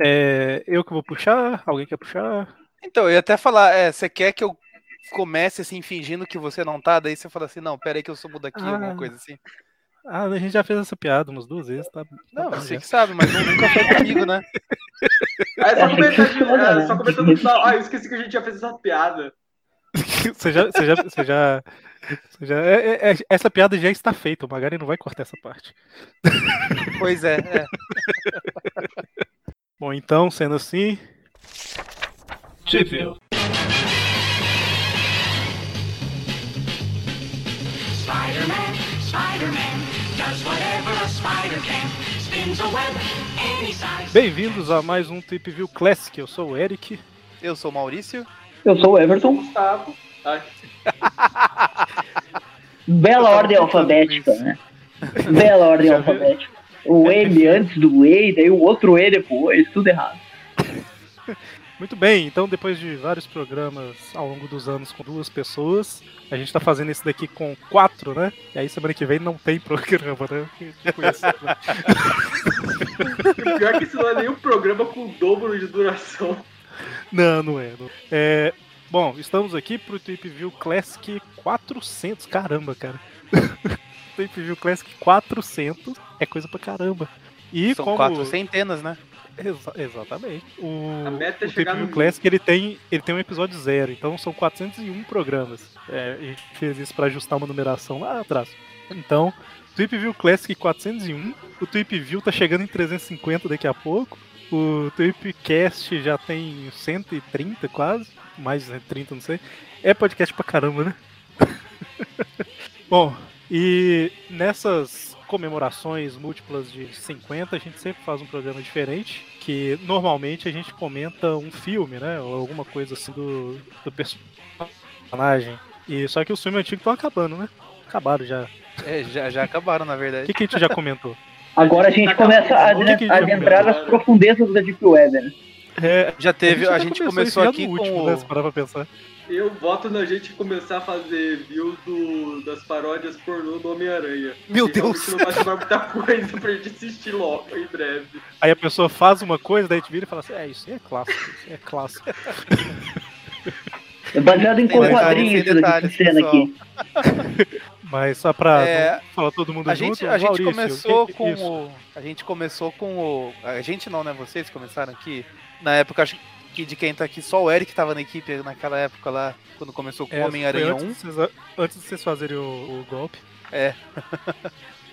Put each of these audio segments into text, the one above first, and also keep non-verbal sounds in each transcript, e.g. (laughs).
É, eu que vou puxar? Alguém quer puxar? Então, eu ia até falar, é, você quer que eu comece assim, fingindo que você não tá, daí você fala assim, não, pera aí que eu subo daqui, Ah. alguma coisa assim. Ah, a gente já fez essa piada umas duas vezes, tá? Não, tá você já. que sabe, mas não- nunca foi comigo, né? (laughs) É só é, né? só comentando no final. Ah, eu esqueci que a gente já fez essa piada. (laughs) Você já, você já, você já, você já- é- é- é- essa piada já está feita, o Magari não vai cortar essa parte. Pois é, é. (laughs) Bom, então, sendo assim, Spider-Man, Spider-Man, does whatever a spider can. Spins a web any size. bem-vindos a mais um Trip View Classic. Eu sou o Eric. Eu sou o Maurício. Eu sou o Everton. Gustavo. Ai, Bela ordem alfabética, né? (laughs) Bela ordem alfabética. O M antes do E, daí o outro E depois, tudo errado. (laughs) Muito bem, então depois de vários programas ao longo dos anos com duas pessoas, a gente tá fazendo esse daqui com quatro, né? E aí semana que vem não tem programa, né? Tipo isso, né? o pior é que isso não é nenhum programa com o dobro de duração. Não, não é. Não. É, bom, estamos aqui pro Trip View Classic 400. Caramba, cara. (laughs) Trip View Classic 400 é coisa pra caramba. E São como... quatro centenas, né? Exa- exatamente. O, A meta é o chegar no View Classic ele tem, ele tem um episódio zero, então são 401 programas. É, a gente fez isso pra ajustar uma numeração lá atrás. Então, Trip View Classic 401. O Trip View tá chegando em 350 daqui a pouco. O Tripcast já tem 130 quase. Mais de 130, não sei. É podcast pra caramba, né? (laughs) Bom, e nessas comemorações múltiplas de 50, a gente sempre faz um programa diferente, que normalmente a gente comenta um filme, né, ou alguma coisa assim do, do personagem. E só que os filmes antigos estão acabando, né? Acabaram já. É, já, já acabaram, na O verdade. que, que a gente já comentou? Agora a gente começa a O a gente adentrar nas profundezas da Deep Web, né? É, Já teve, a gente começou começou isso já aqui com último, o... né, se parar pra pensar. Eu voto na gente começar a fazer views do, das paródias pornô do Homem-Aranha. Meu Deus. não vai chamar muita coisa pra gente assistir logo em breve. Aí a pessoa faz uma coisa, daí a gente vira e fala assim, é, isso aí é clássico, isso aí é clássico. É baseado em quadrinhos isso detalhes, essa cena aqui. Mas só pra É, falar todo mundo A junto, gente, a gente Maurício, começou que- com isso. o. A gente começou com o. A gente não, né? Vocês começaram aqui. Na época, acho que de quem tá aqui, só o Eric tava na equipe naquela época lá, quando começou com É, o Homem-Aranha foi 1. Antes, de vocês, antes de vocês fazerem o, o golpe.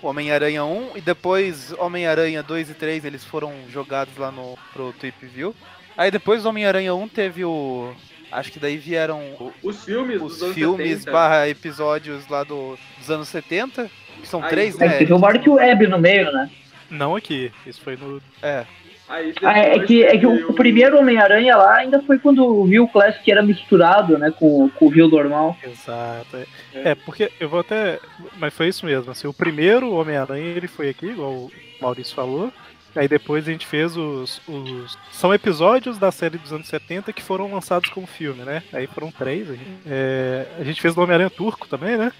O (laughs) Homem-Aranha 1 e depois Homem-Aranha 2 e 3 eles foram jogados lá no pro Trip View. Aí depois do Homem-Aranha 1 teve o. Acho que daí vieram o- Os filmes os dos anos filmes 70. barra episódios lá do, dos anos 70. Que são Aí, três, É né? que teve o Mark Web no meio, né? Não aqui, isso foi no. É. Aí Ah, é que, é que o, o primeiro Homem-Aranha lá ainda foi quando o Rio Classic era misturado, né, com, com o Rio normal. Exato. É. É. É, porque eu vou até. Mas foi isso mesmo. Assim, o primeiro Homem-Aranha ele foi aqui, igual o Maurício falou. Aí depois a gente fez os, os. São episódios da série dos anos 70 que foram lançados como filme, né? Aí foram três. A gente, é, a gente fez do Homem-Aranha Turco também, né?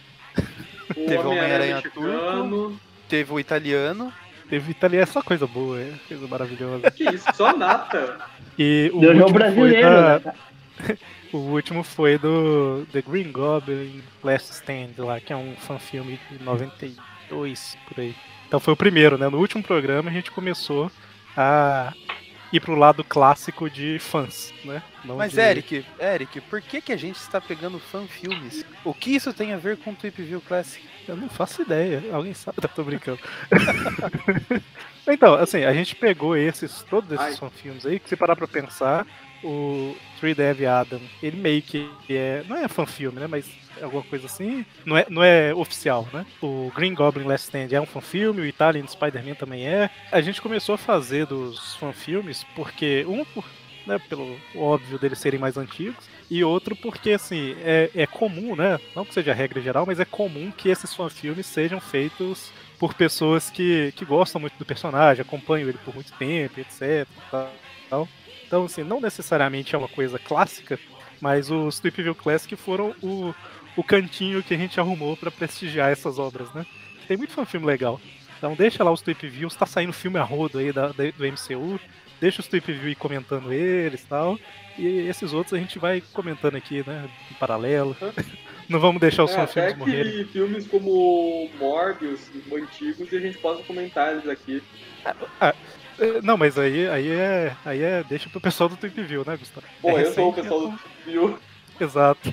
o Teve o Homem-Aranha mexicano. Teve o italiano. Teve Itália, é só coisa boa, é coisa maravilhosa. Que isso, só nata. E o Deu último o brasileiro, foi da- né? (laughs) O último foi do The Green Goblin Last Stand lá, que é um fanfilme de 92 por aí. Então foi o primeiro, né? No último programa a gente começou a ir pro lado clássico de fãs, né? Não Mas de- Eric, Eric, por que, que a gente está pegando fanfilmes? O que isso tem a ver com o Trip View Classic? Eu não faço ideia. Alguém sabe? (laughs) Tô brincando. (laughs) então, assim, a gente pegou esses, todos esses Ai. fanfilmes aí, que se parar pra pensar, o Three Dev Adam, ele meio que é. Não é fanfilme, né? Mas é alguma coisa assim. Não é, não é oficial, né? O Green Goblin Last Stand é um fanfilme, o Italian Spider-Man também é. A gente começou a fazer dos fanfilmes porque, um, por, né, pelo óbvio deles serem mais antigos, e outro porque, assim, é, é comum, né? Não que seja a regra geral, mas é comum que esses fanfilmes sejam feitos por pessoas que, que gostam muito do personagem, acompanham ele por muito tempo, etc. Tal, tal. Então, assim, não necessariamente é uma coisa clássica, mas os Trip View Classic foram o, o cantinho que a gente arrumou para prestigiar essas obras, né? Tem muito fanfilme legal. Então deixa lá os Trip Views, tá saindo filme a rodo aí da, da- do MCU. deixa os Tweep View ir comentando eles e tal. E esses outros a gente vai comentando aqui, né? Em paralelo. (laughs) Não vamos deixar os É, fanfilmes morrerem. que filmes como Morbius, antigos, e a gente possa comentar eles aqui. É, Não, mas aí, aí é. Aí é. Deixa pro pessoal do Tweep View, né, Gustavo? Bom, É eu sou o pessoal do Viu. Exato.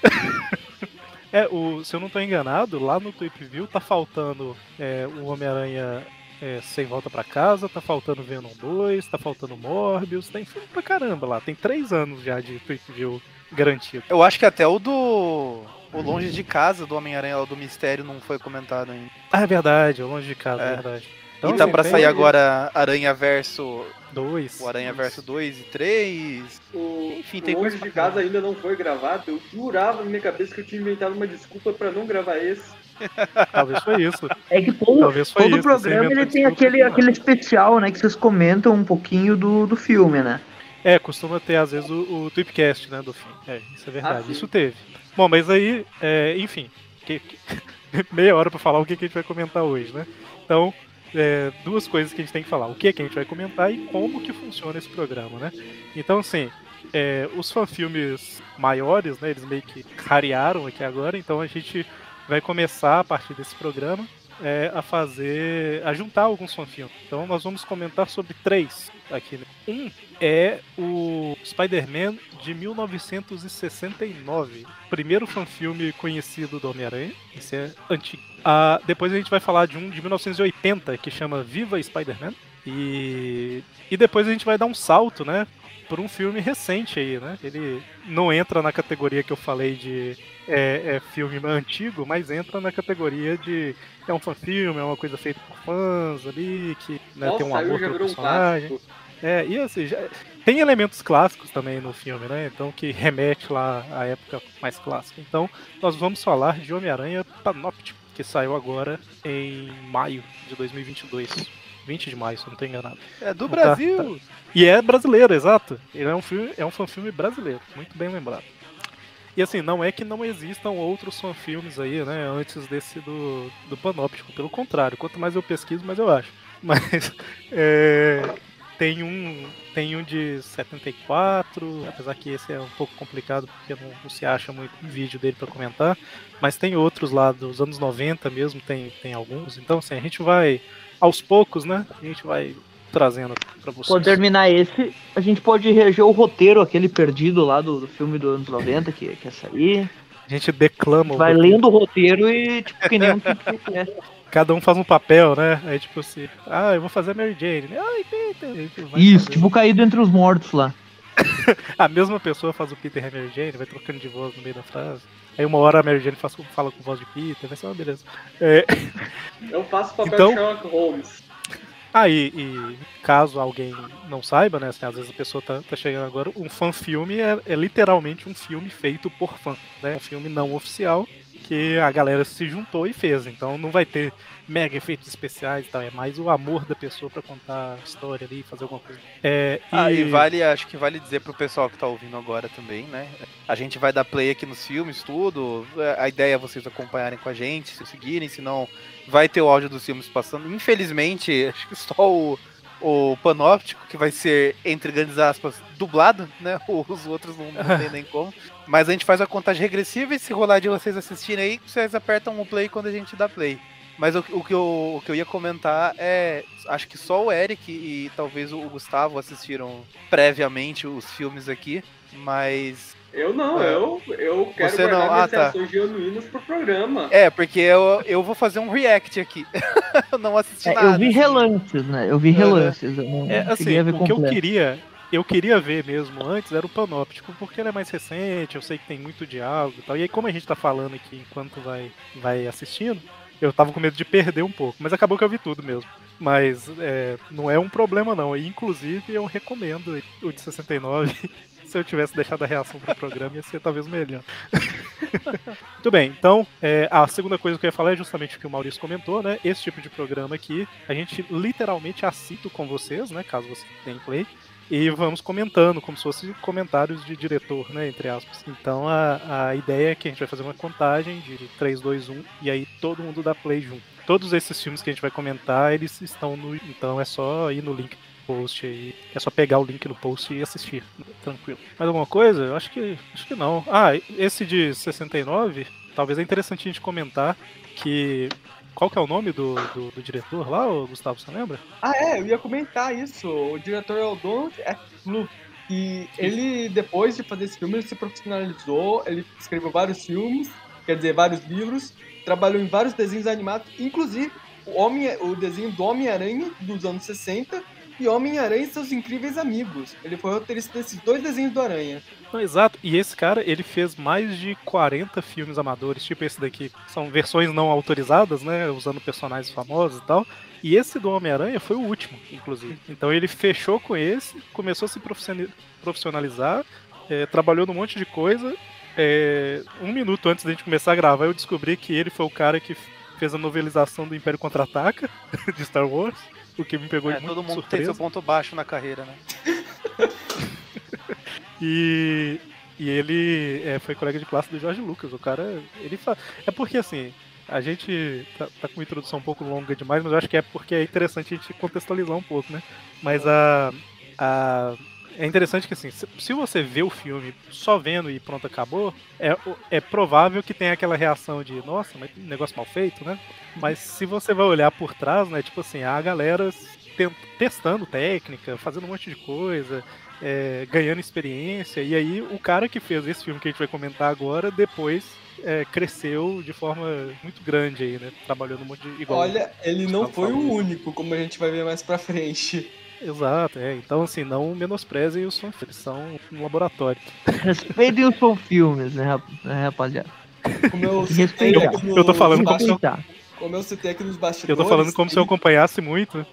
(laughs) é, o, se eu não tô enganado, lá no Tweep View tá faltando é, o Homem-Aranha é, Sem Volta pra Casa, tá faltando Venom 2, tá faltando Morbius, tem filme pra caramba lá. Tem três anos já de Tweep View garantido. Eu acho que até o do. O Longe de Casa do Homem-Aranha, o do Mistério, não foi comentado ainda. Ah, é verdade, é longe de casa, é É. verdade. E tá pra sair agora Aranha Verso. Dois. O Aranha Verso 2 e 3. O Enfim, tem o coisa Longe de Casa ainda não foi gravado. Eu jurava na minha cabeça que eu tinha inventado uma desculpa pra não gravar esse. (laughs) Talvez foi isso. É que todo, Talvez foi todo isso, programa ele tem aquele, aquele especial, né? Que vocês comentam um pouquinho do, do filme, né? É, costuma ter às vezes o, o Tweepcast, né, do filme. É, isso é verdade. Ah, isso teve. Bom, mas aí, é, enfim, que- que- (laughs) meia hora pra falar o que, que a gente vai comentar hoje, né? Então, é, duas coisas que a gente tem que falar. O que, que a gente vai comentar e como que funciona esse programa, né? Então, assim, é, os fanfilmes maiores, né, eles meio que rarearam aqui agora, então a gente vai começar a partir desse programa é, a fazer, a juntar alguns fanfilmes. Então nós vamos comentar sobre três aqui. Né? Um é o Spider-Man de 1969, primeiro fanfilme conhecido do Homem-Aranha. Esse é antigo. Ah, depois a gente vai falar de um de 1980 que chama Viva Spider-Man. E, e depois a gente vai dar um salto, né? Por um filme recente aí, né? Ele não entra na categoria que eu falei de é, é filme antigo, mas entra na categoria de é um fanfilme, é uma coisa feita por fãs ali, que né, Nossa, tem um amor pelo um personagem. clássico. É, e assim, já- tem elementos clássicos também no filme, né? Então que remete lá à época mais clássica. Então, nós vamos falar de Homem-Aranha Panoptic, que saiu agora em maio de 2022. 20 de maio, se não estou enganado. É do Tá, Brasil. E é brasileiro, exato. Ele é um filme, é um fanfilme brasileiro, muito bem lembrado. E assim, não é que não existam outros fanfilmes aí, né, antes desse do, do Panóptico. Pelo contrário, quanto mais eu pesquiso, mais eu acho. (laughs) Mas é, tem um tem um de 74, apesar que esse é um pouco complicado porque não, não se acha muito vídeo dele para comentar. Mas tem outros lá dos anos 90 mesmo, tem, tem alguns. Então assim, a gente vai aos poucos, né? A gente vai trazendo para vocês. Quando terminar esse, a gente pode reger o roteiro, aquele perdido lá do, do filme dos anos 90, que quer sair. A gente declama o Vai roteiro. lendo o roteiro e, tipo, que nem um podcast. Cada um faz um papel, né? Aí tipo assim, ah, eu vou fazer a Mary Jane. Ai, Peter. Vai Isso, fazer. tipo, caído entre os mortos lá. (laughs) A mesma pessoa faz o Peter e a Mary Jane, vai trocando de voz no meio da frase. Aí uma hora a Mary Jane faz, fala com voz de Peter, vai ser uma beleza. É, (laughs) Eu faço o papel Então- de Sherlock Holmes. Aí, e caso alguém não saiba, né? Assim, às vezes a pessoa tá, tá chegando agora, um fan-filme é, é literalmente um filme feito por fã, né? Um filme não oficial que a galera se juntou e fez. Então não vai ter mega efeitos especiais e tal, é mais o amor da pessoa pra contar a história ali, fazer alguma coisa. É, Ah, e vale, acho que vale dizer pro pessoal que tá ouvindo agora também, né? A gente vai dar play aqui nos filmes, tudo. É, A ideia é vocês acompanharem com a gente, se seguirem, senão vai ter o áudio dos filmes passando. Infelizmente, (laughs) acho que só o, o Panóptico, que vai ser, entre grandes aspas, dublado, né? (laughs) Os outros não, não tem nem como. Mas a gente faz a contagem regressiva e se rolar de vocês assistirem aí, vocês apertam o play quando a gente dá play. Mas o, o que eu, o que eu ia comentar é. Acho que só o Eric e talvez o Gustavo assistiram previamente os filmes aqui. Mas. Eu não, É. eu, eu quero Você não- guardar ah, minhas tá. reações genuínas pro programa. É, porque eu, eu vou fazer um react aqui. (laughs) eu não assisti É, nada. eu vi assim. relances, né? Eu vi Aham. relances. Eu não É, assim, ver o que eu completo. queria, eu queria ver mesmo antes era o Panóptico, porque ele é mais recente, eu sei que tem muito diálogo e tal. E aí, como a gente tá falando aqui enquanto vai, vai assistindo, eu tava com medo de perder um pouco, mas acabou que eu vi tudo mesmo. Mas é, não é um problema não. E, inclusive eu recomendo o de 69. Se eu tivesse deixado a reação pro programa, ia ser talvez melhor. (laughs) Muito bem, então é, a segunda coisa que eu ia falar é justamente o que o Maurício comentou, né? Esse tipo de programa aqui, a gente literalmente assito com vocês, né? Caso você tenha play. E vamos comentando, como se fossem comentários de diretor, né? Entre aspas. Então a, a ideia é que a gente vai fazer uma contagem de 3, 2, 1 e aí todo mundo dá play junto. Todos esses filmes que a gente vai comentar, eles estão no. Então é só ir no link post aí. É só pegar o link no post e assistir. Tranquilo. Mais alguma coisa? Eu acho que. Acho que não. Ah, esse de 69, talvez é interessante a gente comentar que. Qual que é o nome do, do, do diretor lá, Gustavo? Você lembra? Ah, é, eu ia comentar isso. O diretor é o Donald F. Fluke. E ele, depois de fazer esse filme, ele se profissionalizou, ele escreveu vários filmes, quer dizer, vários livros, trabalhou em vários desenhos animados, inclusive o, Homem, o desenho do Homem-Aranha dos anos 60 e Homem-Aranha e seus incríveis amigos. Ele foi roteirista desses dois desenhos do Aranha. Não, exato. E esse cara, ele fez mais de 40 filmes amadores, tipo esse daqui. São versões não autorizadas, né? Usando personagens famosos e tal. E esse do Homem-Aranha foi o último, inclusive. Então ele fechou com esse, começou a se profissionali- profissionalizar, é, trabalhou num monte de coisa. É, um minuto antes da gente começar a gravar, eu descobri que ele foi o cara que fez a novelização do Império Contra-Ataca, (laughs) de Star Wars. O que me pegou É, muito todo mundo tem surpresa. seu ponto baixo na carreira, né? (laughs) E, e ele é, foi colega de classe do Jorge Lucas. O cara, ele fa... É porque assim, a gente tá, tá com uma introdução um pouco longa demais, mas eu acho que é porque é interessante a gente contextualizar um pouco, né? Mas a. a é interessante que assim, se, você vê o filme só vendo e pronto, acabou, é, é provável que tenha aquela reação de, nossa, mas negócio mal feito, né? Mas se você vai olhar por trás, né, tipo assim, a galera testando técnica, fazendo um monte de coisa, é, ganhando experiência. E aí o cara que fez esse filme que a gente vai comentar agora, depois é, cresceu de forma muito grande aí, né? Trabalhando um monte de igual. Olha, ele não foi o único, como a gente vai ver mais pra frente. Exato, é. Então assim, não menosprezem os fãs, eles são um laboratório. (laughs) Respeitem os seus filmes, né, né, rapaziada? Como eu citei respeitar. aqui nos Eu tô falando como se eu- como eu citei aqui nos bastidores. Eu tô falando como se eu acompanhasse muito.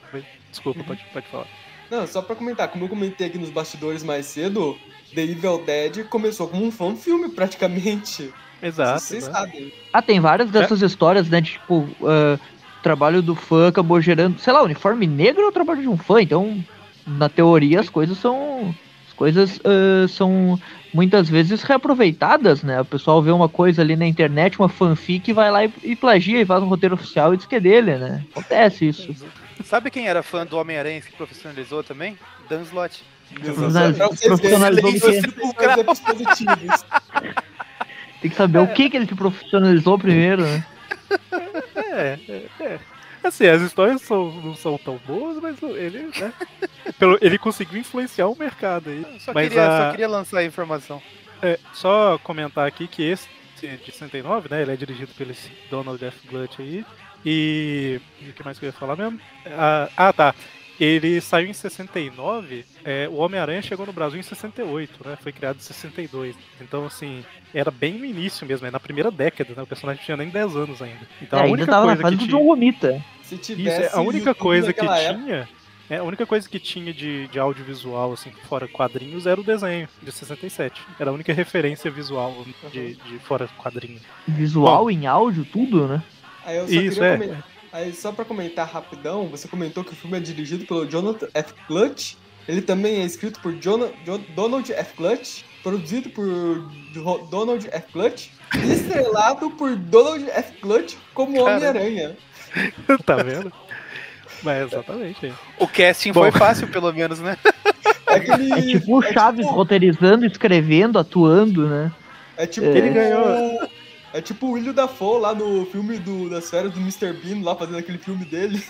Desculpa, pode, pode falar. Não, só pra comentar, como eu comentei aqui nos bastidores mais cedo, The Evil Dead começou como um fan filme praticamente. Exato. Vocês né? sabem. Ah, tem várias dessas histórias, né? de, Tipo, ah, o trabalho do fã acabou gerando, sei lá, uniforme negro é o trabalho de um fã, então, na teoria, as coisas são. As coisas ah, são muitas vezes reaproveitadas, né? O pessoal vê uma coisa ali na internet, uma fanfic, vai lá e, e plagia e faz um roteiro oficial e diz que é dele, né? Acontece isso. Sabe quem era fã do Homem-Aranha e se profissionalizou também? Dan Slott. Profissionalizou tem que saber o que, que ele se profissionalizou primeiro, né? É, é, é. Assim, as histórias são- não são tão boas, mas ele, né? Pelo- ele conseguiu influenciar o mercado aí. Só, Mas queria, a- só queria lançar a informação. É, só comentar aqui que esse de 69, né? Ele é dirigido pelo Donald F. Glut aí. E. e O que mais que eu ia falar mesmo? Ah, ah, tá. Ele saiu em 69. é, o Homem-Aranha chegou no Brasil em 68, né? Foi criado em 62. Então, assim, era bem no início mesmo, é na primeira década, né? O personagem não tinha nem 10 anos ainda. Então É, a ainda única tava na coisa fase que do tinha. John Romita. Se Isso, tivesse é a única coisa que época- tinha. É, a única coisa que tinha de, de audiovisual, assim, fora quadrinhos, era o desenho de 67. Era a única referência visual de, de fora quadrinhos. Visual em áudio, tudo, né? Aí eu só Isso, queria é. comentar. Aí só pra comentar rapidão, você comentou que o filme é dirigido pelo Jonathan F. Clutch. Ele também é escrito por Jona- Jo- Donald F. Clutch, produzido por Jo- Donald F. Clutch e estrelado por Donald F. Clutch como. Homem-Aranha. (laughs) tá vendo? Mas exatamente. é. O casting Bom. foi fácil, pelo menos, né? É, aquele, É tipo o é Chaves tipo- roteirizando, escrevendo, atuando, né? É tipo Ele ganhou. É tipo o William Dafoe lá no filme do, das férias do Mr. Bean, lá fazendo aquele filme dele.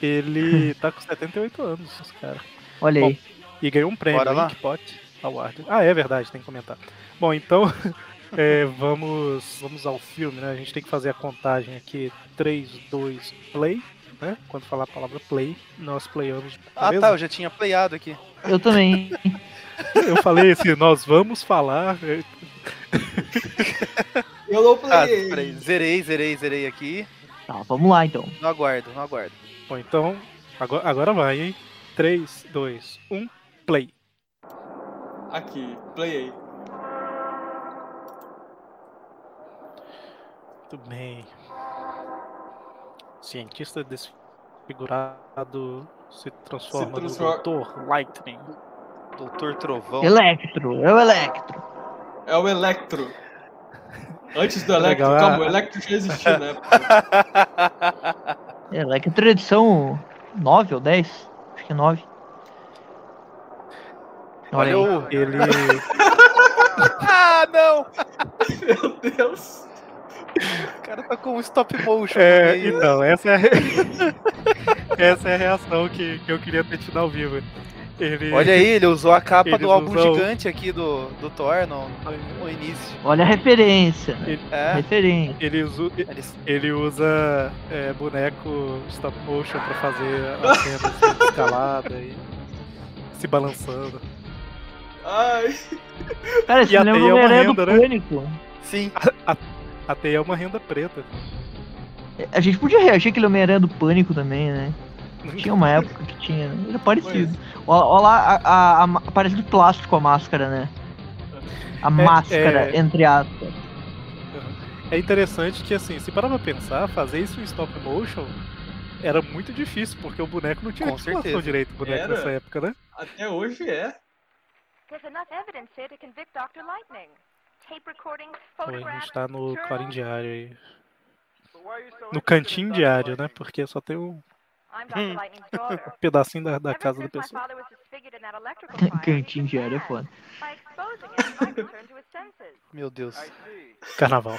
Ele tá com 78 anos, esse cara. Olha aí. E ganhou um prêmio, Bora lá? Inkpot Award. Ah, é verdade, tem que comentar. Bom, então, (laughs) é, vamos, vamos ao filme, né? A gente tem que fazer a contagem aqui. 3, 2, play. Né? Quando falar a palavra play, nós playamos. Ah, tá, eu já tinha playado aqui. Eu também. (laughs) Eu falei assim, nós vamos falar. (laughs) Eu não Ah, peraí, zerei, zerei, zerei aqui. Tá, vamos lá então. No aguardo, no aguardo. Bom, então, agora, agora vai, hein? 3, 2, 1, play. Aqui, play aí. Muito bem. Cientista desfigurado se transforma, Se transforma- no Dr. Lightning. Doutor Trovão. Electro, é o Electro. É o Electro. Antes do Electro, Legal, calma, ah. o Electro já existiu, né? Electro edição 9 ou 10. Acho que é 9. Olha, Olha aí. o. Ele. (laughs) Ah, não! Meu Deus. O cara tá com um stop motion. É, então, essa é a, (laughs) essa é a reação que, que eu queria ter tido ao vivo. Ele, Olha aí, ele usou a capa Eles do álbum usam- gigante aqui do, do Thor no, no início. olha a referência. né? É, Referência. Ele, usa, ele usa é, boneco stop motion pra fazer a cena assim, escalada e se balançando. Ai. Cara, isso E me a lembra teia o é uma Homem-Aranha do renda, né? Pânico. sim. A teia é uma renda preta. A gente podia reagir aquele Homem-Aranha do Pânico também, né? Tinha uma época que tinha, né? Era parecido. Ó lá, a, a, a, parece de plástico a máscara, né? A máscara, é. entre aspas. É interessante que, assim, se parar pra pensar, fazer isso em stop motion era muito difícil, porque o boneco não tinha Com articulação direito, o boneco Era. nessa época, né? Até hoje é. There's enough evidence here to convict Dr. Lightning. Tape recordings, Pô, a gente tá no. Clarim Diário aí. No cantinho diário, né? Porque só tem um (laughs) Daughter. pedacinho da, da casa da pessoa. (laughs) Cantinho he diário é foda. Meu Deus. Carnaval.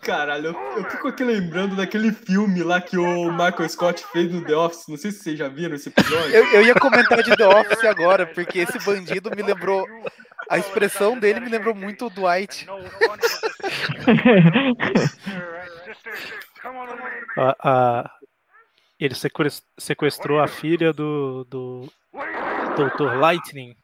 Caralho, eu, eu fico aqui lembrando daquele filme lá que o Michael Scott fez no The Office. Não sei se vocês já viram esse episódio. Eu, eu ia comentar de The Office agora, porque esse bandido me lembrou. A expressão dele me lembrou muito o Dwight. A, a- ele sequest- sequestrou a filha do, do Dr. Lightning.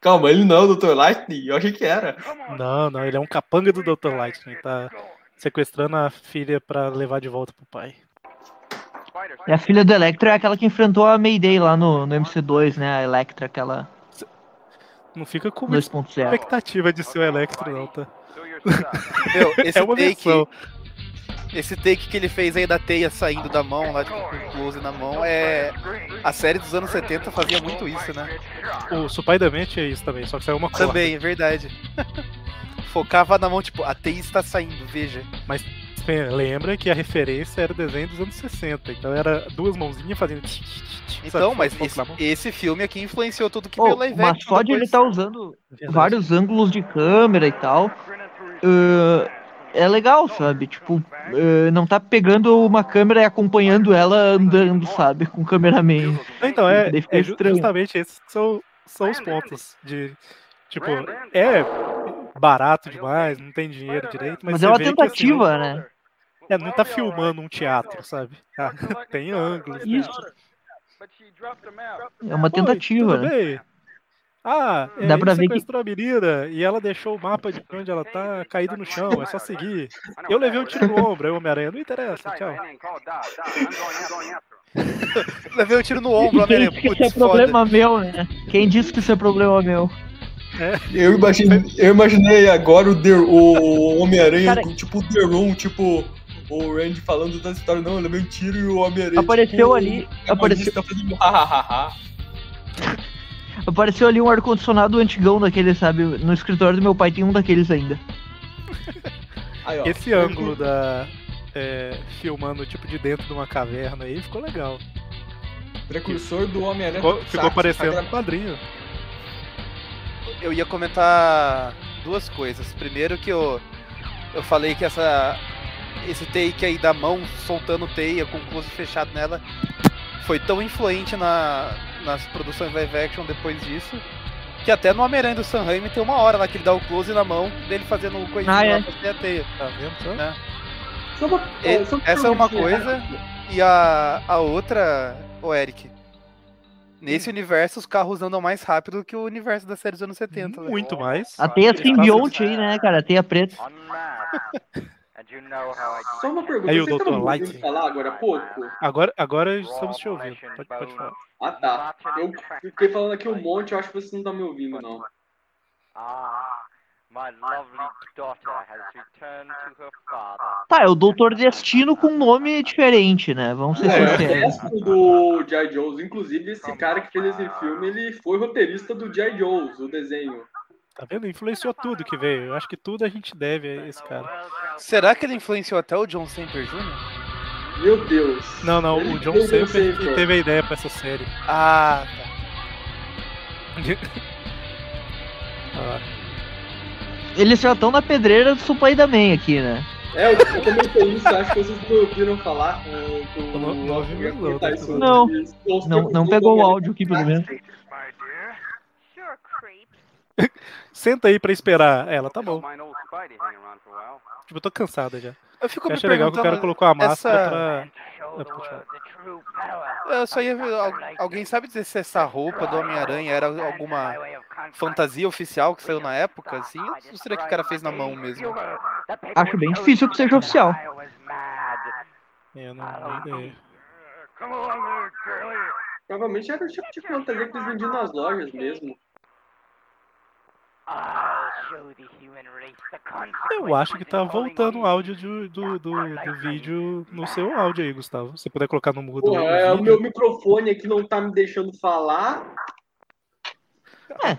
Calma, ele não é o Dr. Lightning? Eu achei que era. Não, não, ele é um capanga do Dr. Lightning. Tá sequestrando a filha pra levar de volta pro pai. E a filha do Electro é aquela que enfrentou a Mayday lá no, no MC2, né? A Electra, aquela Não fica com muita 2.0. expectativa de ser o Electro, não, tá? Meu, esse (laughs) É uma take. versão. Esse take que ele fez aí da teia saindo da mão, lá tipo, com close na mão, é. A série dos anos 70 fazia muito isso, né? O Supaiamente é isso também, só que saiu uma corda. Também, é verdade. (laughs) Focava na mão, tipo, a teia está saindo, veja. Bem, Lembra que a referência era o desenho dos anos 60, então era duas mãozinhas fazendo. tch, tch, tch, Então, sabe, mas esse, esse filme aqui influenciou tudo que Oh, veio live mas só de ele estar usando Verdade. vários ângulos de câmera e tal, uh, é legal, sabe? Tipo, uh, não tá pegando uma câmera e acompanhando ela andando, sabe? Com o cameraman. Então, é, é justamente esses são, são os pontos de. Tipo, é barato demais, não tem dinheiro direito, mas, Mas é uma vê que, tentativa, assim, né? É, não tá filmando um teatro, sabe? (laughs) Ah, tem ângulos. Isso. É uma tentativa, tudo né? Ah, é, Dá ele pra ver que- sequestrou a menina e ela deixou o mapa de onde ela tá caído no chão, é só seguir. Eu levei um tiro no ombro, aí o Homem-Aranha, não interessa, tchau. (laughs) Levei o tiro no ombro, E quem Homem-Aranha. disse que isso é problema meu, né? Quem disse que isso é problema meu? Eu imaginei, eu imaginei agora o, o Homem-Aranha, tipo o Deron, tipo o Randy falando da história, não, eu levei um tiro e o Homem-Aranha. Apareceu tipo, ali- o apareceu- protagonista fazendo hahaha. Apareceu ali um ar-condicionado antigão daquele, sabe? No escritório do meu pai tem um daqueles ainda. (laughs) Aí, ó, Esse ângulo da. é, filmando tipo de dentro de uma caverna aí ficou legal. Precursor do Homem-Aranha. Ficou, ficou parecendo um quadrinho. Eu ia comentar duas coisas. Primeiro que eu, eu falei que essa esse take aí da mão soltando teia com o close fechado nela foi tão influente na, nas produções live action depois disso que até no Homem-Aranha do Sam Raimi tem uma hora lá que ele dá o close na mão dele fazendo o coisinho Ah, lá é. pra ter a teia. Tá vendo né? Só uma, E- só essa é uma coisa e a, a outra, o Eric. Nesse universo os carros andam mais rápido que o universo da série dos anos 70. né? Muito mais. A teia simbionte aí, né, cara? A (laughs) Só uma pergunta. Aí o Vocês Dr. estavam ouvindo falar agora há pouco? Agora, agora estamos te ouvindo. Pode, pode falar. Ah, tá. Eu fiquei falando aqui um monte, eu acho que vocês não estão me ouvindo, não. Tá, é o Doutor Destino com um nome diferente, né? Vamos ser É, sinceros. gosto do G.I. Joe's. Inclusive, esse cara que fez esse filme, ele foi roteirista do G.I. Joe's, o desenho. Tá vendo? Influenciou tudo que veio. Eu acho que tudo a gente deve a esse cara. Será que ele influenciou até o John Semper Jr.? Meu Deus. Não, não, Ele o John Semper que Semper. teve a ideia pra essa série. Ah, tá. (laughs) Ah, Eles já estão na pedreira do Supaidaman aqui, né? É, eu, eu comentei isso, acho que vocês não ouviram falar. do- não- não não, não. Não. pegou o áudio aqui, pelo menos. Senta aí pra esperar ela, tá bom. Tipo, eu tô cansada já. Eu fico Eu me achei legal que o cara colocou a máscara essa- pra. É. Eu só ia ver. al- Alguém sabe dizer se essa roupa do Homem-Aranha era alguma fantasia oficial que saiu na época, assim? Ou será que o cara fez na mão mesmo? Acho bem difícil que seja oficial. É, eu não tenho ideia. Provavelmente era o tipo de fantasia que eles vendiam nas lojas mesmo. Eu acho que tá voltando o áudio do, do, do, do vídeo no seu áudio aí, Gustavo. Se você puder colocar no mudo. Pô, o é, o meu microfone aqui não tá me deixando falar.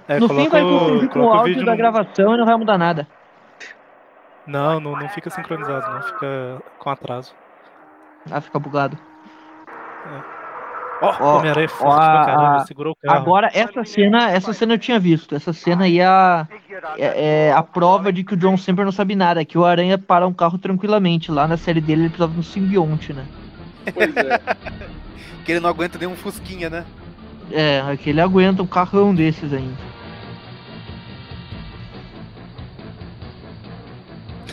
É, no coloca fim vai o- confundir com o o áudio vídeo da no- gravação e não vai mudar nada. Não, não, não fica sincronizado, não. Fica com atraso. Ah, fica bugado. Ó, Ó, Homem-Aranha é forte pra caramba, segurou o carro. Agora, essa cena, essa cena eu tinha visto. Essa cena aí é a, é, é a prova de que o John sempre não sabe nada. Que o Aranha para um carro tranquilamente. Lá na série dele ele precisava de um simbionte, né? Pois é. Que ele não aguenta nem um fusquinha, né? É, aqui ele aguenta um carrão desses ainda.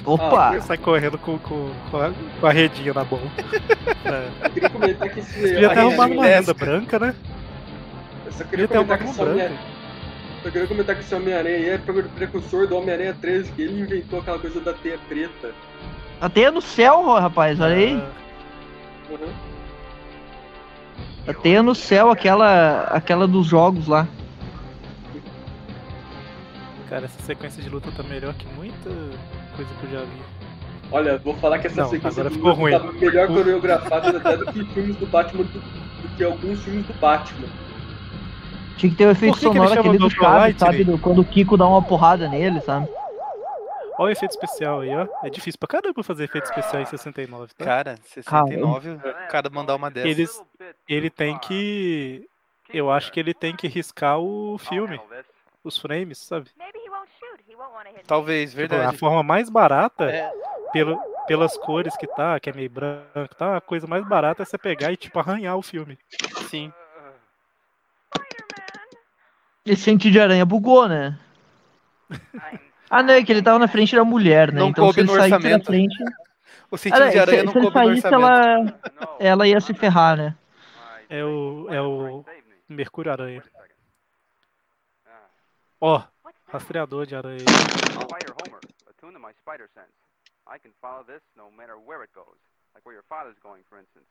Opa! Sai correndo com, com, com, a, com a redinha na mão. (laughs) É. Eu queria comentar que esse. Podia ter arrumado uma renda branca, né? Eu só queria comentar que esse Homem- branca. eu queria comentar que esse Homem-Aranha aí é pre- precursor do Homem-Aranha 13, que ele inventou aquela coisa da teia preta. Até no céu, rapaz, olha aí. Ah, Uhum. Até no céu aquela, aquela dos jogos lá. Cara, essa sequência de luta tá melhor que muita coisa que eu já vi. Olha, vou falar que essa Não, sequência ficou ruim. tá melhor coreografada (laughs) até do que filmes do Batman, do, do que alguns filmes do Batman. Tinha que ter o efeito Por que que sonoro chama aquele do. Chaves, sabe? do- quando o Kiko dá uma porrada nele, sabe? Olha o efeito especial aí, ó. É difícil pra caramba fazer efeito especial em 69, tá? Cara, 69, o cara mandar uma dessa. Eles, ele tem que. Eu acho que ele tem que riscar o filme, os frames, sabe? Hit. Talvez, Tipo, a verdade. forma mais barata, É. pelo, pelas cores que tá, que é meio branco, tá? A coisa mais barata é você pegar e, tipo, arranhar o filme. Sim. Esse sentido de aranha bugou, né? Ah, não, é que ele tava na frente da mulher, né? Não então se coube ele no saísse orçamento. da frente. O sentido Ah, de se, aranha se não ele coube no saísse, orçamento. ela, ela ia se ferrar, né? É o, é o Mercúrio Aranha. Ó, rastreador de aranha. Spider Homer, attune to my spider sense. I can follow this no matter where it goes. Like where your father's going, for instance.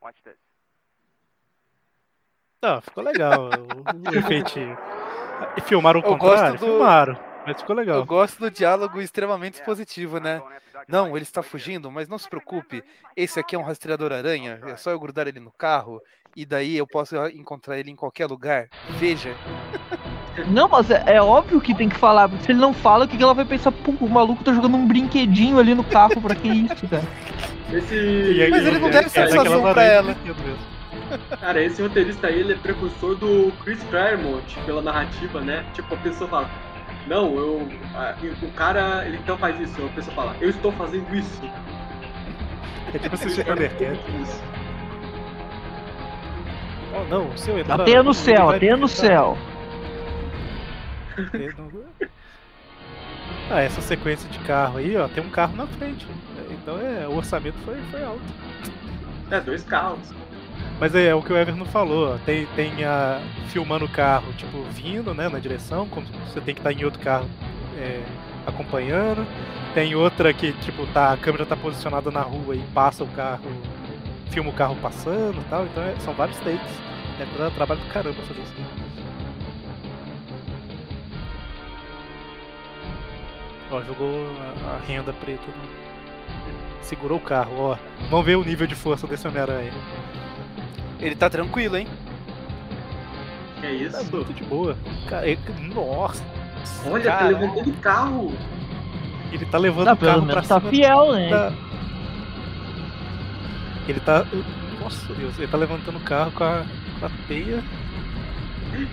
Watch this. Não, ficou legal o, (laughs) o efeitinho. E filmaram o Eu gosto contrário? do- Filmaram, mas ficou Eu legal. gosto do diálogo extremamente expositivo, né? Não, ele está fugindo, mas não se preocupe. Esse aqui é um rastreador aranha. É só eu grudar ele no carro. E daí eu posso encontrar ele em qualquer lugar. Veja. (laughs) Não, mas é, é óbvio que tem que falar, porque se ele não fala, o que, que ela vai pensar? Pô, o maluco tá jogando um brinquedinho ali no carro, pra que isso, cara? Esse. Aí, Mas ele não deve ser é sazão pra ela. Cara, esse roteirista aí, ele é precursor do Chris Claremont pela narrativa, né? Tipo, a pessoa fala, não, eu. e o cara, ele então faz isso. A pessoa fala, eu estou fazendo isso. É tipo assistir Thundercats. isso. Oh, não, se eu entrar... Até no céu, até no céu. (laughs) Ah, essa sequência de carro aí, ó, tem um carro na frente. Então é, o orçamento foi, foi alto. É, dois carros. Mas é, o que o Everton falou, ó, tem, tem a, filmando o carro, tipo, vindo, né, na direção, como você tem que estar em outro carro é, acompanhando. Tem outra que, tipo, tá, a câmera tá posicionada na rua e passa o carro, filma o carro passando e tal. Então é- são vários takes. É tra- trabalho do caramba fazer isso. Ó, jogou a, a renda preta. Segurou o carro, ó. Vamos ver o nível de força desse Homem-Aranha. Ele tá tranquilo, hein? Que é Tá isso? muito de boa. Cara, ele- nossa. Olha, cara, tá levantando o carro. Ele tá levando Tá, o carro pra tá cima fiel, né? da... Ele tá. Nossa Deus, ele tá levantando o carro com a, com a teia.